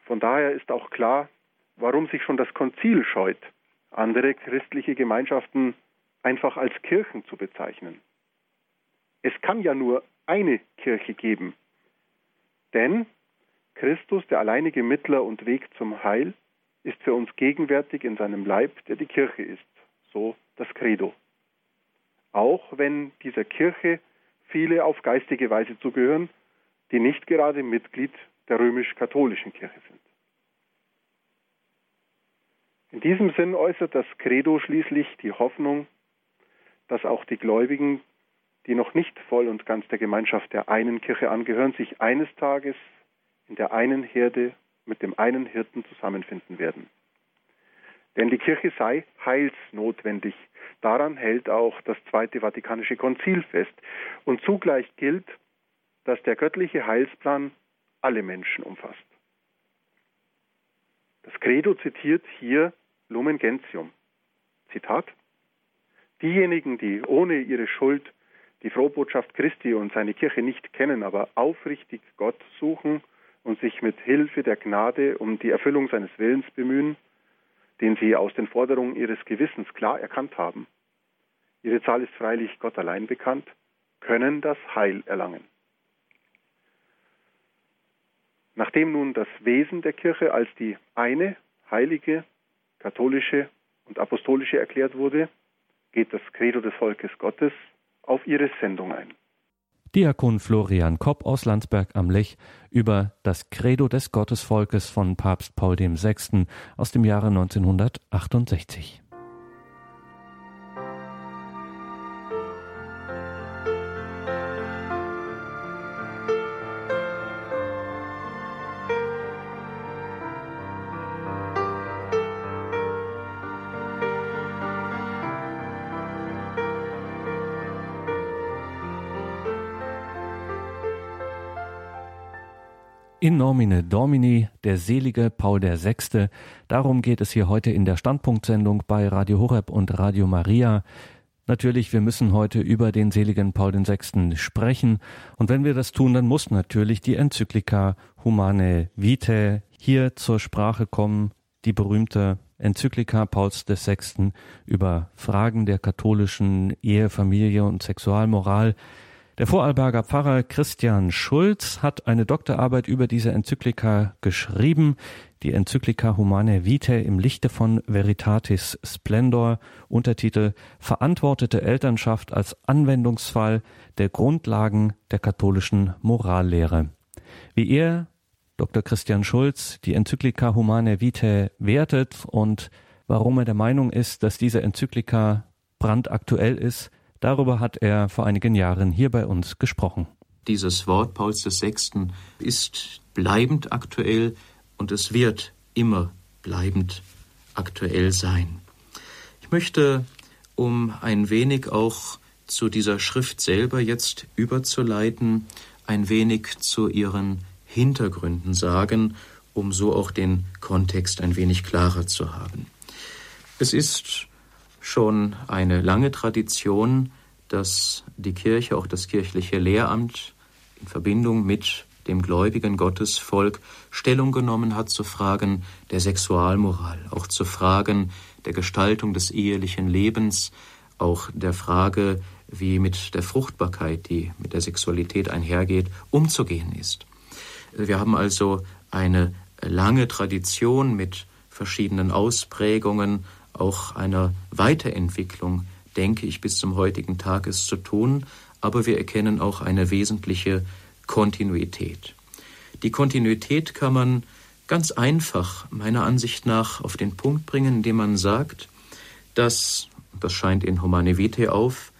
Von daher ist auch klar, warum sich schon das Konzil scheut, andere christliche Gemeinschaften einfach als Kirchen zu bezeichnen. Es kann ja nur eine Kirche geben, denn Christus, der alleinige Mittler und Weg zum Heil, ist für uns gegenwärtig in seinem Leib, der die Kirche ist, so das Credo. Auch wenn dieser Kirche viele auf geistige Weise zugehören, die nicht gerade Mitglied der römisch-katholischen Kirche sind. In diesem Sinn äußert das Credo schließlich die Hoffnung, dass auch die Gläubigen, die noch nicht voll und ganz der Gemeinschaft der einen Kirche angehören, sich eines Tages in der einen Herde mit dem einen Hirten zusammenfinden werden. Denn die Kirche sei heilsnotwendig. Daran hält auch das Zweite Vatikanische Konzil fest. Und zugleich gilt, dass der göttliche Heilsplan alle Menschen umfasst. Das Credo zitiert hier Lumen Gentium. Zitat: Diejenigen, die ohne ihre Schuld die Frohbotschaft Christi und seine Kirche nicht kennen, aber aufrichtig Gott suchen und sich mit Hilfe der Gnade um die Erfüllung seines Willens bemühen, den sie aus den Forderungen ihres Gewissens klar erkannt haben, ihre Zahl ist freilich Gott allein bekannt, können das Heil erlangen. Nachdem nun das Wesen der Kirche als die eine heilige katholische und apostolische erklärt wurde, geht das Credo des Volkes Gottes auf ihre Sendung ein. Diakon Florian Kopp aus Landsberg am Lech über das Credo des Gottesvolkes von Papst Paul VI. aus dem Jahre 1968. In nomine Domini, der selige Paul VI. Darum geht es hier heute in der Standpunktsendung bei Radio Horeb und Radio Maria. Natürlich, wir müssen heute über den seligen Paul VI. sprechen. Und wenn wir das tun, dann muss natürlich die Enzyklika Humane Vitae hier zur Sprache kommen, die berühmte Enzyklika Pauls VI. über Fragen der katholischen Ehe, Familie und Sexualmoral. Der Vorarlberger Pfarrer Christian Schulz hat eine Doktorarbeit über diese Enzyklika geschrieben, die Enzyklika Humane Vitae im Lichte von Veritatis Splendor, Untertitel Verantwortete Elternschaft als Anwendungsfall der Grundlagen der katholischen Morallehre. Wie er, Dr. Christian Schulz, die Enzyklika Humane Vitae wertet und warum er der Meinung ist, dass diese Enzyklika brandaktuell ist, Darüber hat er vor einigen Jahren hier bei uns gesprochen. Dieses Wort Pauls VI. ist bleibend aktuell und es wird immer bleibend aktuell sein. Ich möchte, um ein wenig auch zu dieser Schrift selber jetzt überzuleiten, ein wenig zu ihren Hintergründen sagen, um so auch den Kontext ein wenig klarer zu haben. Es ist schon eine lange Tradition, dass die Kirche, auch das kirchliche Lehramt in Verbindung mit dem gläubigen Gottesvolk Stellung genommen hat zu Fragen der Sexualmoral, auch zu Fragen der Gestaltung des ehelichen Lebens, auch der Frage, wie mit der Fruchtbarkeit, die mit der Sexualität einhergeht, umzugehen ist. Wir haben also eine lange Tradition mit verschiedenen Ausprägungen auch einer Weiterentwicklung, denke ich, bis zum heutigen Tag ist zu tun, aber wir erkennen auch eine wesentliche Kontinuität. Die Kontinuität kann man ganz einfach meiner Ansicht nach auf den Punkt bringen, indem man sagt, dass, das scheint in Humane Vitae auf,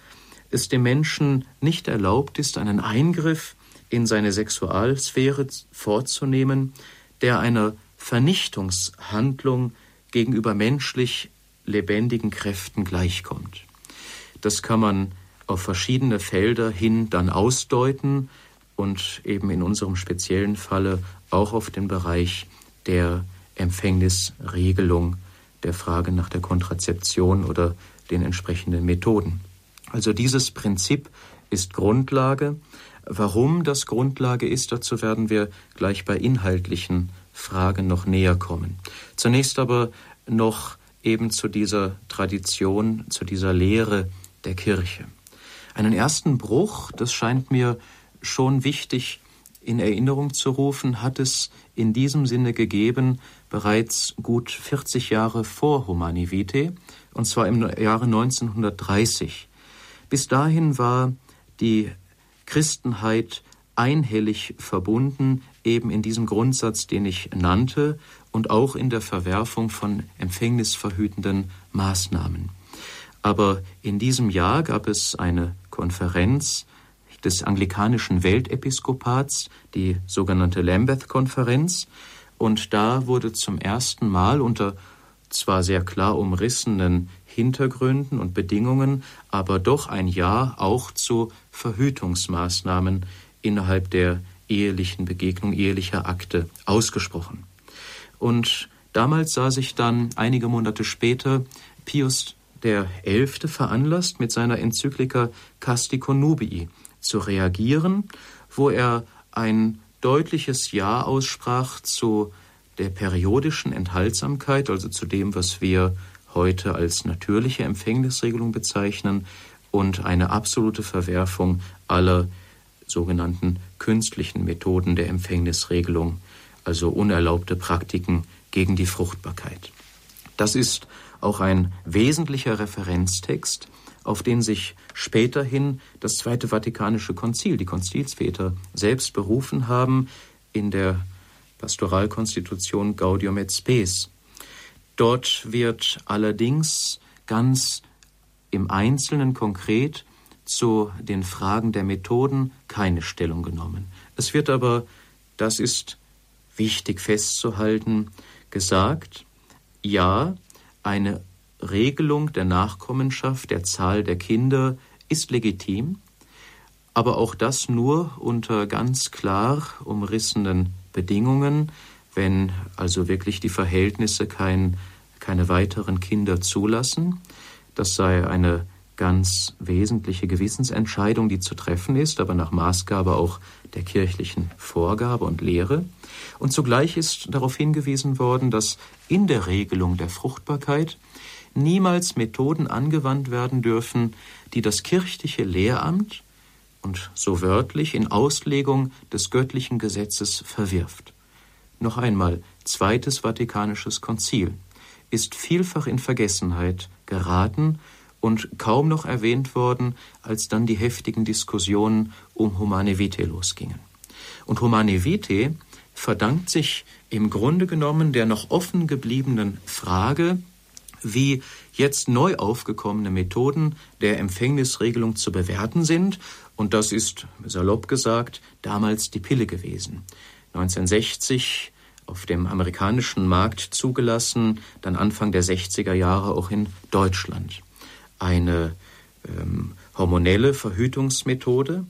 es dem Menschen nicht erlaubt ist, einen Eingriff in seine Sexualsphäre vorzunehmen, der einer Vernichtungshandlung gegenüber menschlich lebendigen Kräften gleichkommt. Das kann man auf verschiedene Felder hin dann ausdeuten und eben in unserem speziellen Falle auch auf den Bereich der Empfängnisregelung, der Frage nach der Kontrazeption oder den entsprechenden Methoden. Also dieses Prinzip ist Grundlage. Warum das Grundlage ist, dazu werden wir gleich bei inhaltlichen Fragen noch näher kommen. Zunächst aber noch eben zu dieser Tradition, zu dieser Lehre der Kirche. Einen ersten Bruch, das scheint mir schon wichtig in Erinnerung zu rufen, hat es in diesem Sinne gegeben, bereits gut 40 Jahre vor Humani Vitae, und zwar im Jahre 1930. Bis dahin war die Christenheit einhellig verbunden, eben in diesem Grundsatz, den ich nannte, und auch in der Verwerfung von empfängnisverhütenden Maßnahmen. Aber in diesem Jahr gab es eine Konferenz des anglikanischen Weltepiskopats, die sogenannte Lambeth-Konferenz, und da wurde zum ersten Mal unter zwar sehr klar umrissenen Hintergründen und Bedingungen, aber doch ein Ja auch zu Verhütungsmaßnahmen innerhalb der ehelichen Begegnung, ehelicher Akte ausgesprochen. Und damals sah sich dann einige Monate später Pius Elfte veranlasst, mit seiner Enzyklika Casti Connubii zu reagieren, wo er ein deutliches Ja aussprach zu der periodischen Enthaltsamkeit, also zu dem, was wir heute als natürliche Empfängnisregelung bezeichnen, und eine absolute Verwerfung aller sogenannten künstlichen Methoden der Empfängnisregelung, also unerlaubte Praktiken gegen die Fruchtbarkeit. Das ist auch ein wesentlicher Referenztext, auf den sich späterhin das Zweite Vatikanische Konzil, die Konzilsväter, selbst berufen haben in der Pastoralkonstitution Gaudium et Spes. Dort wird allerdings ganz im Einzelnen konkret zu den Fragen der Methoden keine Stellung genommen. Es wird aber, das ist wichtig festzuhalten, gesagt, ja, eine Regelung der Nachkommenschaft, der Zahl der Kinder ist legitim, aber auch das nur unter ganz klar umrissenen Bedingungen, wenn also wirklich die Verhältnisse kein, keine weiteren Kinder zulassen. Das sei eine ganz wesentliche Gewissensentscheidung, die zu treffen ist, aber nach Maßgabe auch der kirchlichen Vorgabe und Lehre. Und zugleich ist darauf hingewiesen worden, dass in der Regelung der Fruchtbarkeit niemals Methoden angewandt werden dürfen, die das kirchliche Lehramt und so wörtlich in Auslegung des göttlichen Gesetzes verwirft. Noch einmal, Zweites Vatikanisches Konzil ist vielfach in Vergessenheit geraten und kaum noch erwähnt worden, als dann die heftigen Diskussionen um Humane Vitae losgingen. Und Humane Vitae verdankt sich im Grunde genommen der noch offen gebliebenen Frage, wie jetzt neu aufgekommene Methoden der Empfängnisregelung zu bewerten sind. Und das ist, salopp gesagt, damals die Pille gewesen. 1960 auf dem amerikanischen Markt zugelassen, dann Anfang der 60er Jahre auch in Deutschland. Eine ähm, hormonelle Verhütungsmethode.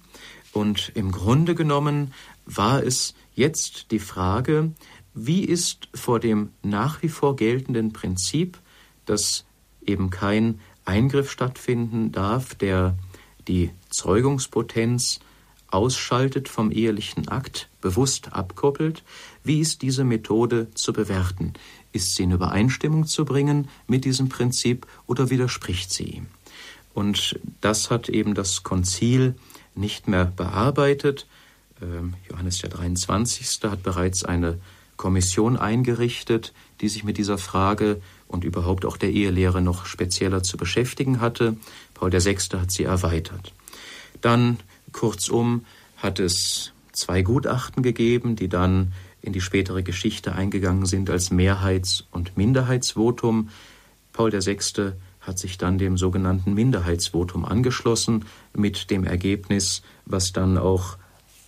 Und im Grunde genommen war es jetzt die Frage, wie ist vor dem nach wie vor geltenden Prinzip dass eben kein Eingriff stattfinden darf, der die Zeugungspotenz ausschaltet vom ehelichen Akt, bewusst abkoppelt. Wie ist diese Methode zu bewerten? Ist sie in Übereinstimmung zu bringen mit diesem Prinzip oder widerspricht sie ihm? Und das hat eben das Konzil nicht mehr bearbeitet. Ähm, Johannes der 23. hat bereits eine Kommission eingerichtet, die sich mit dieser Frage und überhaupt auch der Ehelehre noch spezieller zu beschäftigen hatte. Paul VI. hat sie erweitert. Dann, kurzum, hat es zwei Gutachten gegeben, die dann in die spätere Geschichte eingegangen sind als Mehrheits- und Minderheitsvotum. Paul VI. hat sich dann dem sogenannten Minderheitsvotum angeschlossen, mit dem Ergebnis, was dann auch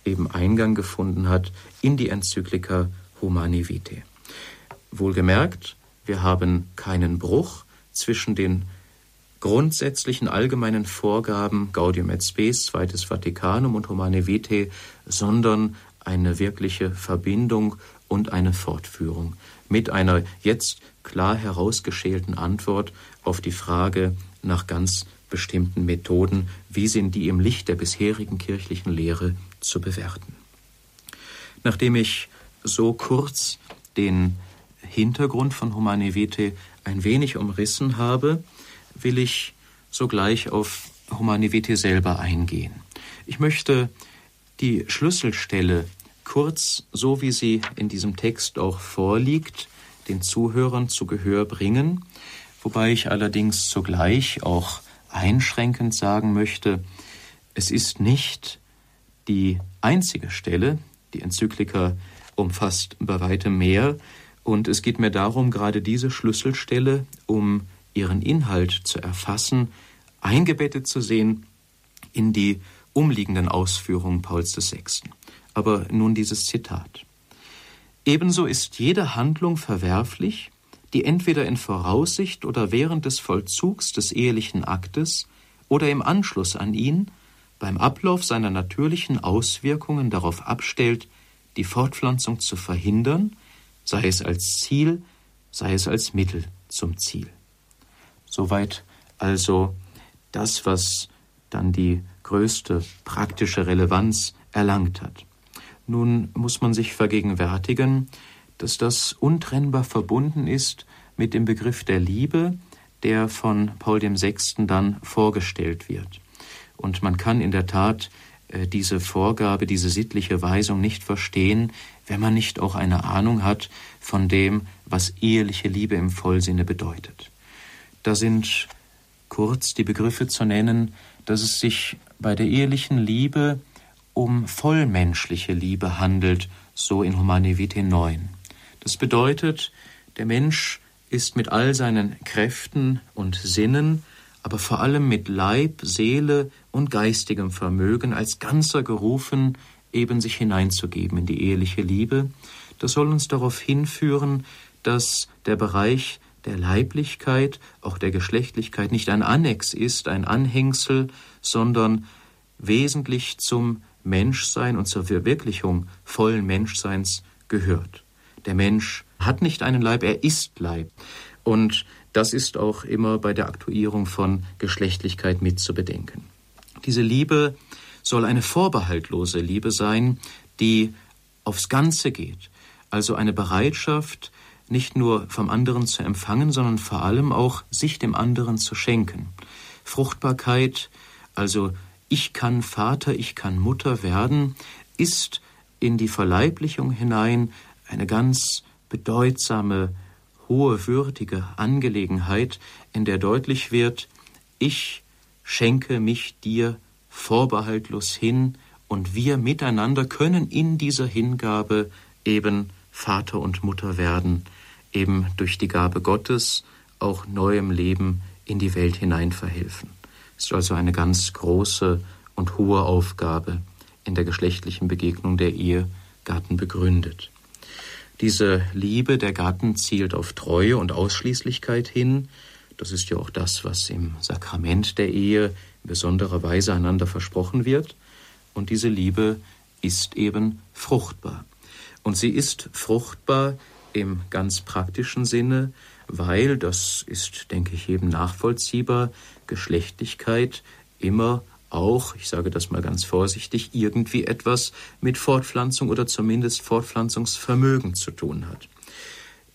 eben Eingang gefunden hat in die Enzyklika Humani Vitae. Wohlgemerkt, wir haben keinen Bruch zwischen den grundsätzlichen allgemeinen Vorgaben Gaudium et Spes, Zweites Vatikanum und Humane Vitae, sondern eine wirkliche Verbindung und eine Fortführung mit einer jetzt klar herausgeschälten Antwort auf die Frage nach ganz bestimmten Methoden, wie sind die im Licht der bisherigen kirchlichen Lehre zu bewerten. Nachdem ich so kurz den Hintergrund von Humane Vitae ein wenig umrissen habe, will ich sogleich auf Humane Vitae selber eingehen. Ich möchte die Schlüsselstelle kurz, so wie sie in diesem Text auch vorliegt, den Zuhörern zu Gehör bringen, wobei ich allerdings zugleich auch einschränkend sagen möchte, es ist nicht die einzige Stelle, die Enzyklika umfasst bei weitem mehr, und es geht mir darum, gerade diese Schlüsselstelle, um ihren Inhalt zu erfassen, eingebettet zu sehen in die umliegenden Ausführungen Pauls VI. Aber nun dieses Zitat. Ebenso ist jede Handlung verwerflich, die entweder in Voraussicht oder während des Vollzugs des ehelichen Aktes oder im Anschluss an ihn beim Ablauf seiner natürlichen Auswirkungen darauf abstellt, die Fortpflanzung zu verhindern, sei es als Ziel, sei es als Mittel zum Ziel. Soweit also das, was dann die größte praktische Relevanz erlangt hat. Nun muss man sich vergegenwärtigen, dass das untrennbar verbunden ist mit dem Begriff der Liebe, der von Paul VI. dann vorgestellt wird. Und man kann in der Tat äh, diese Vorgabe, diese sittliche Weisung nicht verstehen, wenn man nicht auch eine Ahnung hat von dem, was eheliche Liebe im Vollsinne bedeutet. Da sind kurz die Begriffe zu nennen, dass es sich bei der ehelichen Liebe um vollmenschliche Liebe handelt, so in Humane Vitae 9. Das bedeutet, der Mensch ist mit all seinen Kräften und Sinnen, aber vor allem mit Leib, Seele und geistigem Vermögen als Ganzer gerufen, eben sich hineinzugeben in die eheliche Liebe. Das soll uns darauf hinführen, dass der Bereich der Leiblichkeit, auch der Geschlechtlichkeit nicht ein Annex ist, ein Anhängsel, sondern wesentlich zum Menschsein und zur Verwirklichung vollen Menschseins gehört. Der Mensch hat nicht einen Leib, er ist Leib. Und das ist auch immer bei der Aktuierung von Geschlechtlichkeit mit zu bedenken. Diese Liebe soll eine vorbehaltlose Liebe sein, die aufs Ganze geht. Also eine Bereitschaft, nicht nur vom anderen zu empfangen, sondern vor allem auch sich dem anderen zu schenken. Fruchtbarkeit, also ich kann Vater, ich kann Mutter werden, ist in die Verleiblichung hinein eine ganz bedeutsame, hohe, würdige Angelegenheit, in der deutlich wird, ich schenke mich dir vorbehaltlos hin und wir miteinander können in dieser Hingabe eben Vater und Mutter werden, eben durch die Gabe Gottes auch neuem Leben in die Welt hinein verhelfen. Ist also eine ganz große und hohe Aufgabe in der geschlechtlichen Begegnung der Ehegatten begründet. Diese Liebe der Gatten zielt auf Treue und Ausschließlichkeit hin. Das ist ja auch das, was im Sakrament der Ehe in besonderer Weise einander versprochen wird. Und diese Liebe ist eben fruchtbar. Und sie ist fruchtbar im ganz praktischen Sinne, weil, das ist, denke ich, eben nachvollziehbar, Geschlechtlichkeit immer auch, ich sage das mal ganz vorsichtig, irgendwie etwas mit Fortpflanzung oder zumindest Fortpflanzungsvermögen zu tun hat.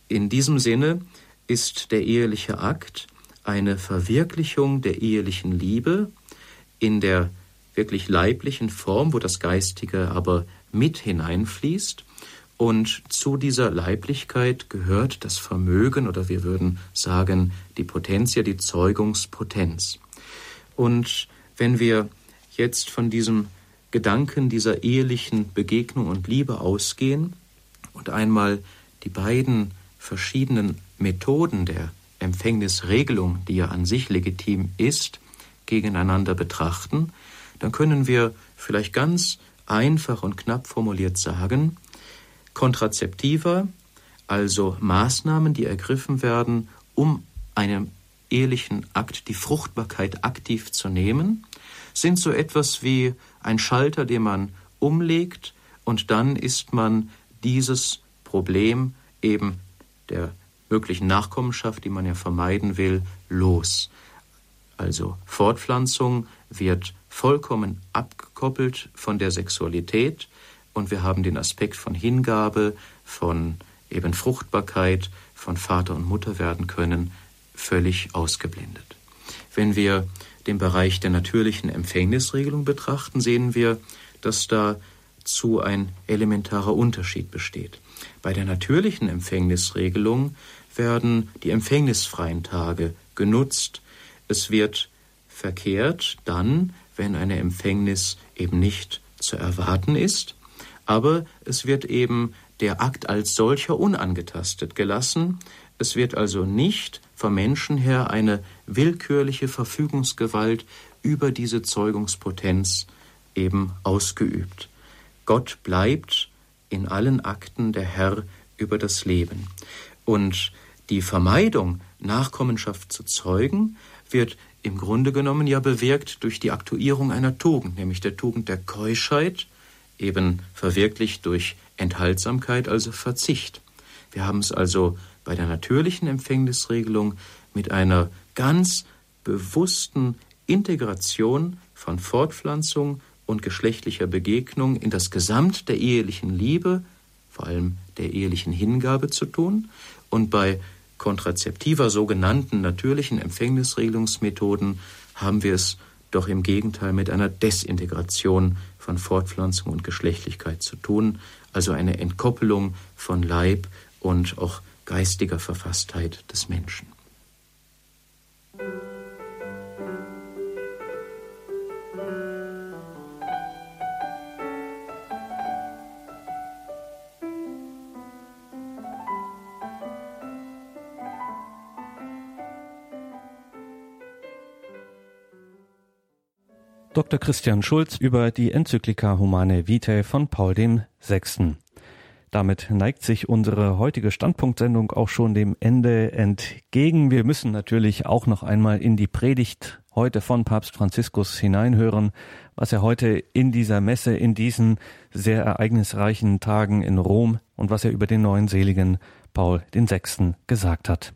In diesem Sinne ist der eheliche Akt eine Verwirklichung der ehelichen Liebe in der wirklich leiblichen Form, wo das Geistige aber mit hineinfließt Und zu dieser Leiblichkeit gehört das Vermögen oder wir würden sagen die Potentia, die Zeugungspotenz. Und wenn wir jetzt von diesem Gedanken dieser ehelichen Begegnung und Liebe ausgehen und einmal die beiden verschiedenen Methoden der Empfängnisregelung, die ja an sich legitim ist, gegeneinander betrachten, dann können wir vielleicht ganz einfach und knapp formuliert sagen, Kontrazeptiva, also Maßnahmen, die ergriffen werden, um einem ehelichen Akt die Fruchtbarkeit aktiv zu nehmen, sind so etwas wie ein Schalter, den man umlegt und dann ist man dieses Problem eben der möglichen Nachkommenschaft, die man ja vermeiden will, los. Also Fortpflanzung wird vollkommen abgekoppelt von der Sexualität und wir haben den Aspekt von Hingabe, von eben Fruchtbarkeit, von Vater und Mutter werden können, völlig ausgeblendet. Wenn wir den Bereich der natürlichen Empfängnisregelung betrachten, sehen wir, dass dazu ein elementarer Unterschied besteht. Bei der natürlichen Empfängnisregelung werden die empfängnisfreien Tage genutzt. Es wird verkehrt dann, wenn eine Empfängnis eben nicht zu erwarten ist, aber es wird eben der Akt als solcher unangetastet gelassen. Es wird also nicht vom Menschen her eine willkürliche Verfügungsgewalt über diese Zeugungspotenz eben ausgeübt. Gott bleibt in allen Akten der Herr über das Leben. Und die Vermeidung, Nachkommenschaft zu zeugen, wird im Grunde genommen ja bewirkt durch die Aktuierung einer Tugend, nämlich der Tugend der Keuschheit, eben verwirklicht durch Enthaltsamkeit, also Verzicht. Wir haben es also bei der natürlichen Empfängnisregelung mit einer ganz bewussten Integration von Fortpflanzung und geschlechtlicher Begegnung in das Gesamt der ehelichen Liebe, vor allem der ehelichen Hingabe zu tun. Und bei kontrazeptiver sogenannten natürlichen Empfängnisregelungsmethoden haben wir es doch im Gegenteil mit einer Desintegration von Fortpflanzung und Geschlechtlichkeit zu tun, also eine Entkoppelung von Leib und auch geistiger Verfasstheit des Menschen. Dr. Christian Schulz über die Enzyklika Humane Vitae von Paul VI. Damit neigt sich unsere heutige Standpunktsendung auch schon dem Ende entgegen. Wir müssen natürlich auch noch einmal in die Predigt heute von Papst Franziskus hineinhören, was er heute in dieser Messe, in diesen sehr ereignisreichen Tagen in Rom und was er über den neuen Seligen Paul VI. gesagt hat.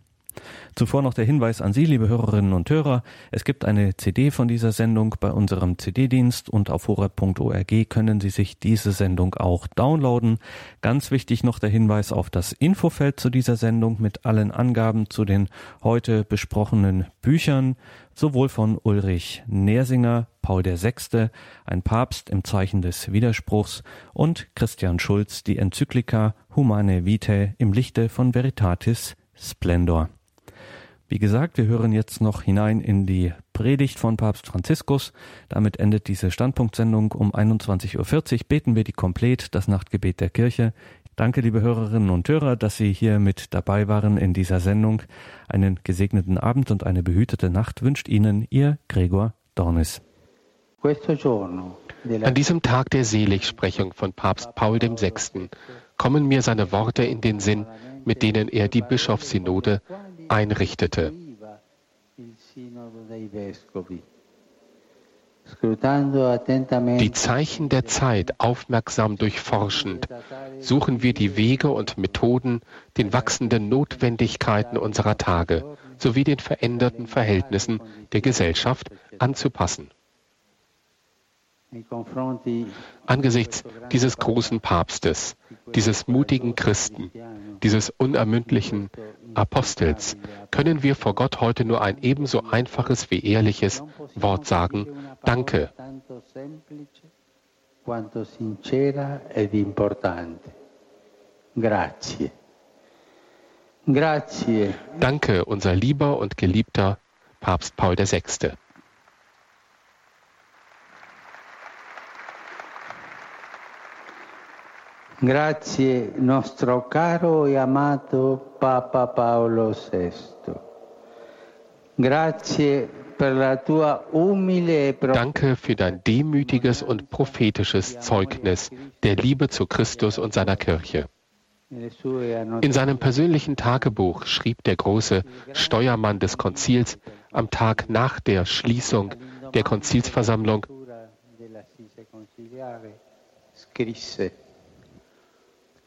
Zuvor noch der Hinweis an Sie, liebe Hörerinnen und Hörer. Es gibt eine CD von dieser Sendung bei unserem CD-Dienst und auf horeb.org können Sie sich diese Sendung auch downloaden. Ganz wichtig noch der Hinweis auf das Infofeld zu dieser Sendung mit allen Angaben zu den heute besprochenen Büchern, sowohl von Ulrich Nersinger, Paul VI., ein Papst im Zeichen des Widerspruchs und Christian Schulz, die Enzyklika Humane Vitae im Lichte von Veritatis Splendor. Wie gesagt, wir hören jetzt noch hinein in die Predigt von Papst Franziskus. Damit endet diese Standpunktsendung. Um 21.40 Uhr beten wir die Komplett, das Nachtgebet der Kirche. Danke, liebe Hörerinnen und Hörer, dass Sie hier mit dabei waren in dieser Sendung. Einen gesegneten Abend und eine behütete Nacht wünscht Ihnen Ihr Gregor Dornis. An diesem Tag der Seligsprechung von Papst Paul VI. kommen mir seine Worte in den Sinn, mit denen er die Bischofssynode einrichtete. Die Zeichen der Zeit aufmerksam durchforschend, suchen wir die Wege und Methoden, den wachsenden Notwendigkeiten unserer Tage sowie den veränderten Verhältnissen der Gesellschaft anzupassen. Angesichts dieses großen Papstes, dieses mutigen Christen, dieses unermüdlichen Apostels können wir vor Gott heute nur ein ebenso einfaches wie ehrliches Wort sagen. Danke. Grazie. Grazie. Danke, unser lieber und geliebter Papst Paul VI. Grazie nostro caro e amato Papa Paolo VI. Grazie e Danke für dein demütiges und prophetisches Zeugnis der Liebe zu Christus und seiner Kirche. In seinem persönlichen Tagebuch schrieb der große Steuermann des Konzils am Tag nach der Schließung der Konzilsversammlung,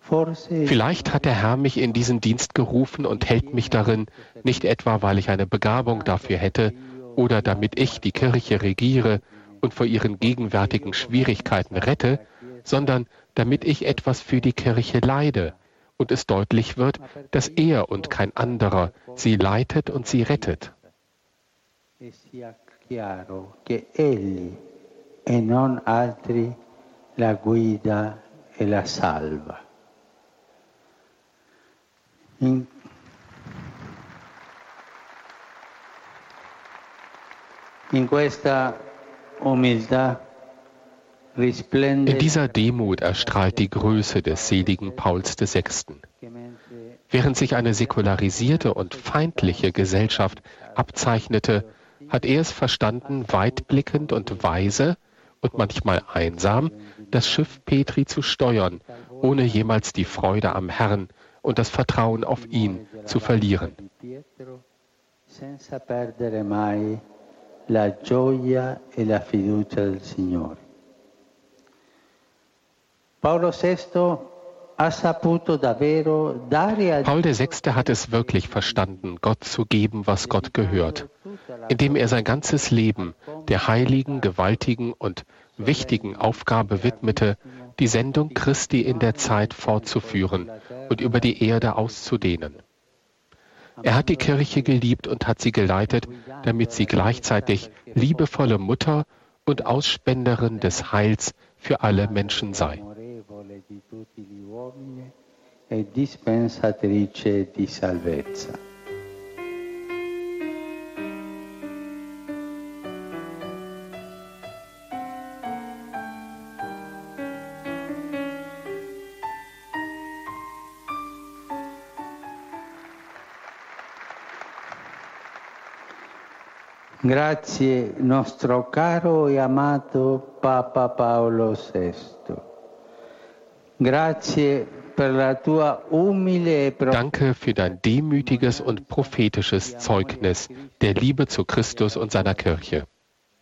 Vielleicht hat der Herr mich in diesen Dienst gerufen und hält mich darin, nicht etwa, weil ich eine Begabung dafür hätte oder damit ich die Kirche regiere und vor ihren gegenwärtigen Schwierigkeiten rette, sondern damit ich etwas für die Kirche leide und es deutlich wird, dass er und kein anderer sie leitet und sie rettet. E non altri la guida e la salva. Umiltà in dieser Demut erstrahlt die Größe des seligen Pauls VI. Während sich eine säkularisierte und feindliche Gesellschaft abzeichnete, hat er es verstanden, weitblickend und weise und manchmal einsam das Schiff Petri zu steuern, ohne jemals die Freude am Herrn und das Vertrauen auf ihn zu verlieren. e. Paul VI. hat es wirklich verstanden, Gott zu geben, was Gott gehört, indem er sein ganzes Leben der heiligen, gewaltigen und wichtigen Aufgabe widmete, die Sendung Christi in der Zeit fortzuführen und über die Erde auszudehnen. Er hat die Kirche geliebt und hat sie geleitet, damit sie gleichzeitig liebevolle Mutter und Ausspenderin des Heils für alle Menschen sei e dispensatrice di salvezza. Grazie nostro caro e amato Papa Paolo VI. E Danke für dein demütiges und prophetisches Zeugnis der Liebe zu Christus und seiner Kirche.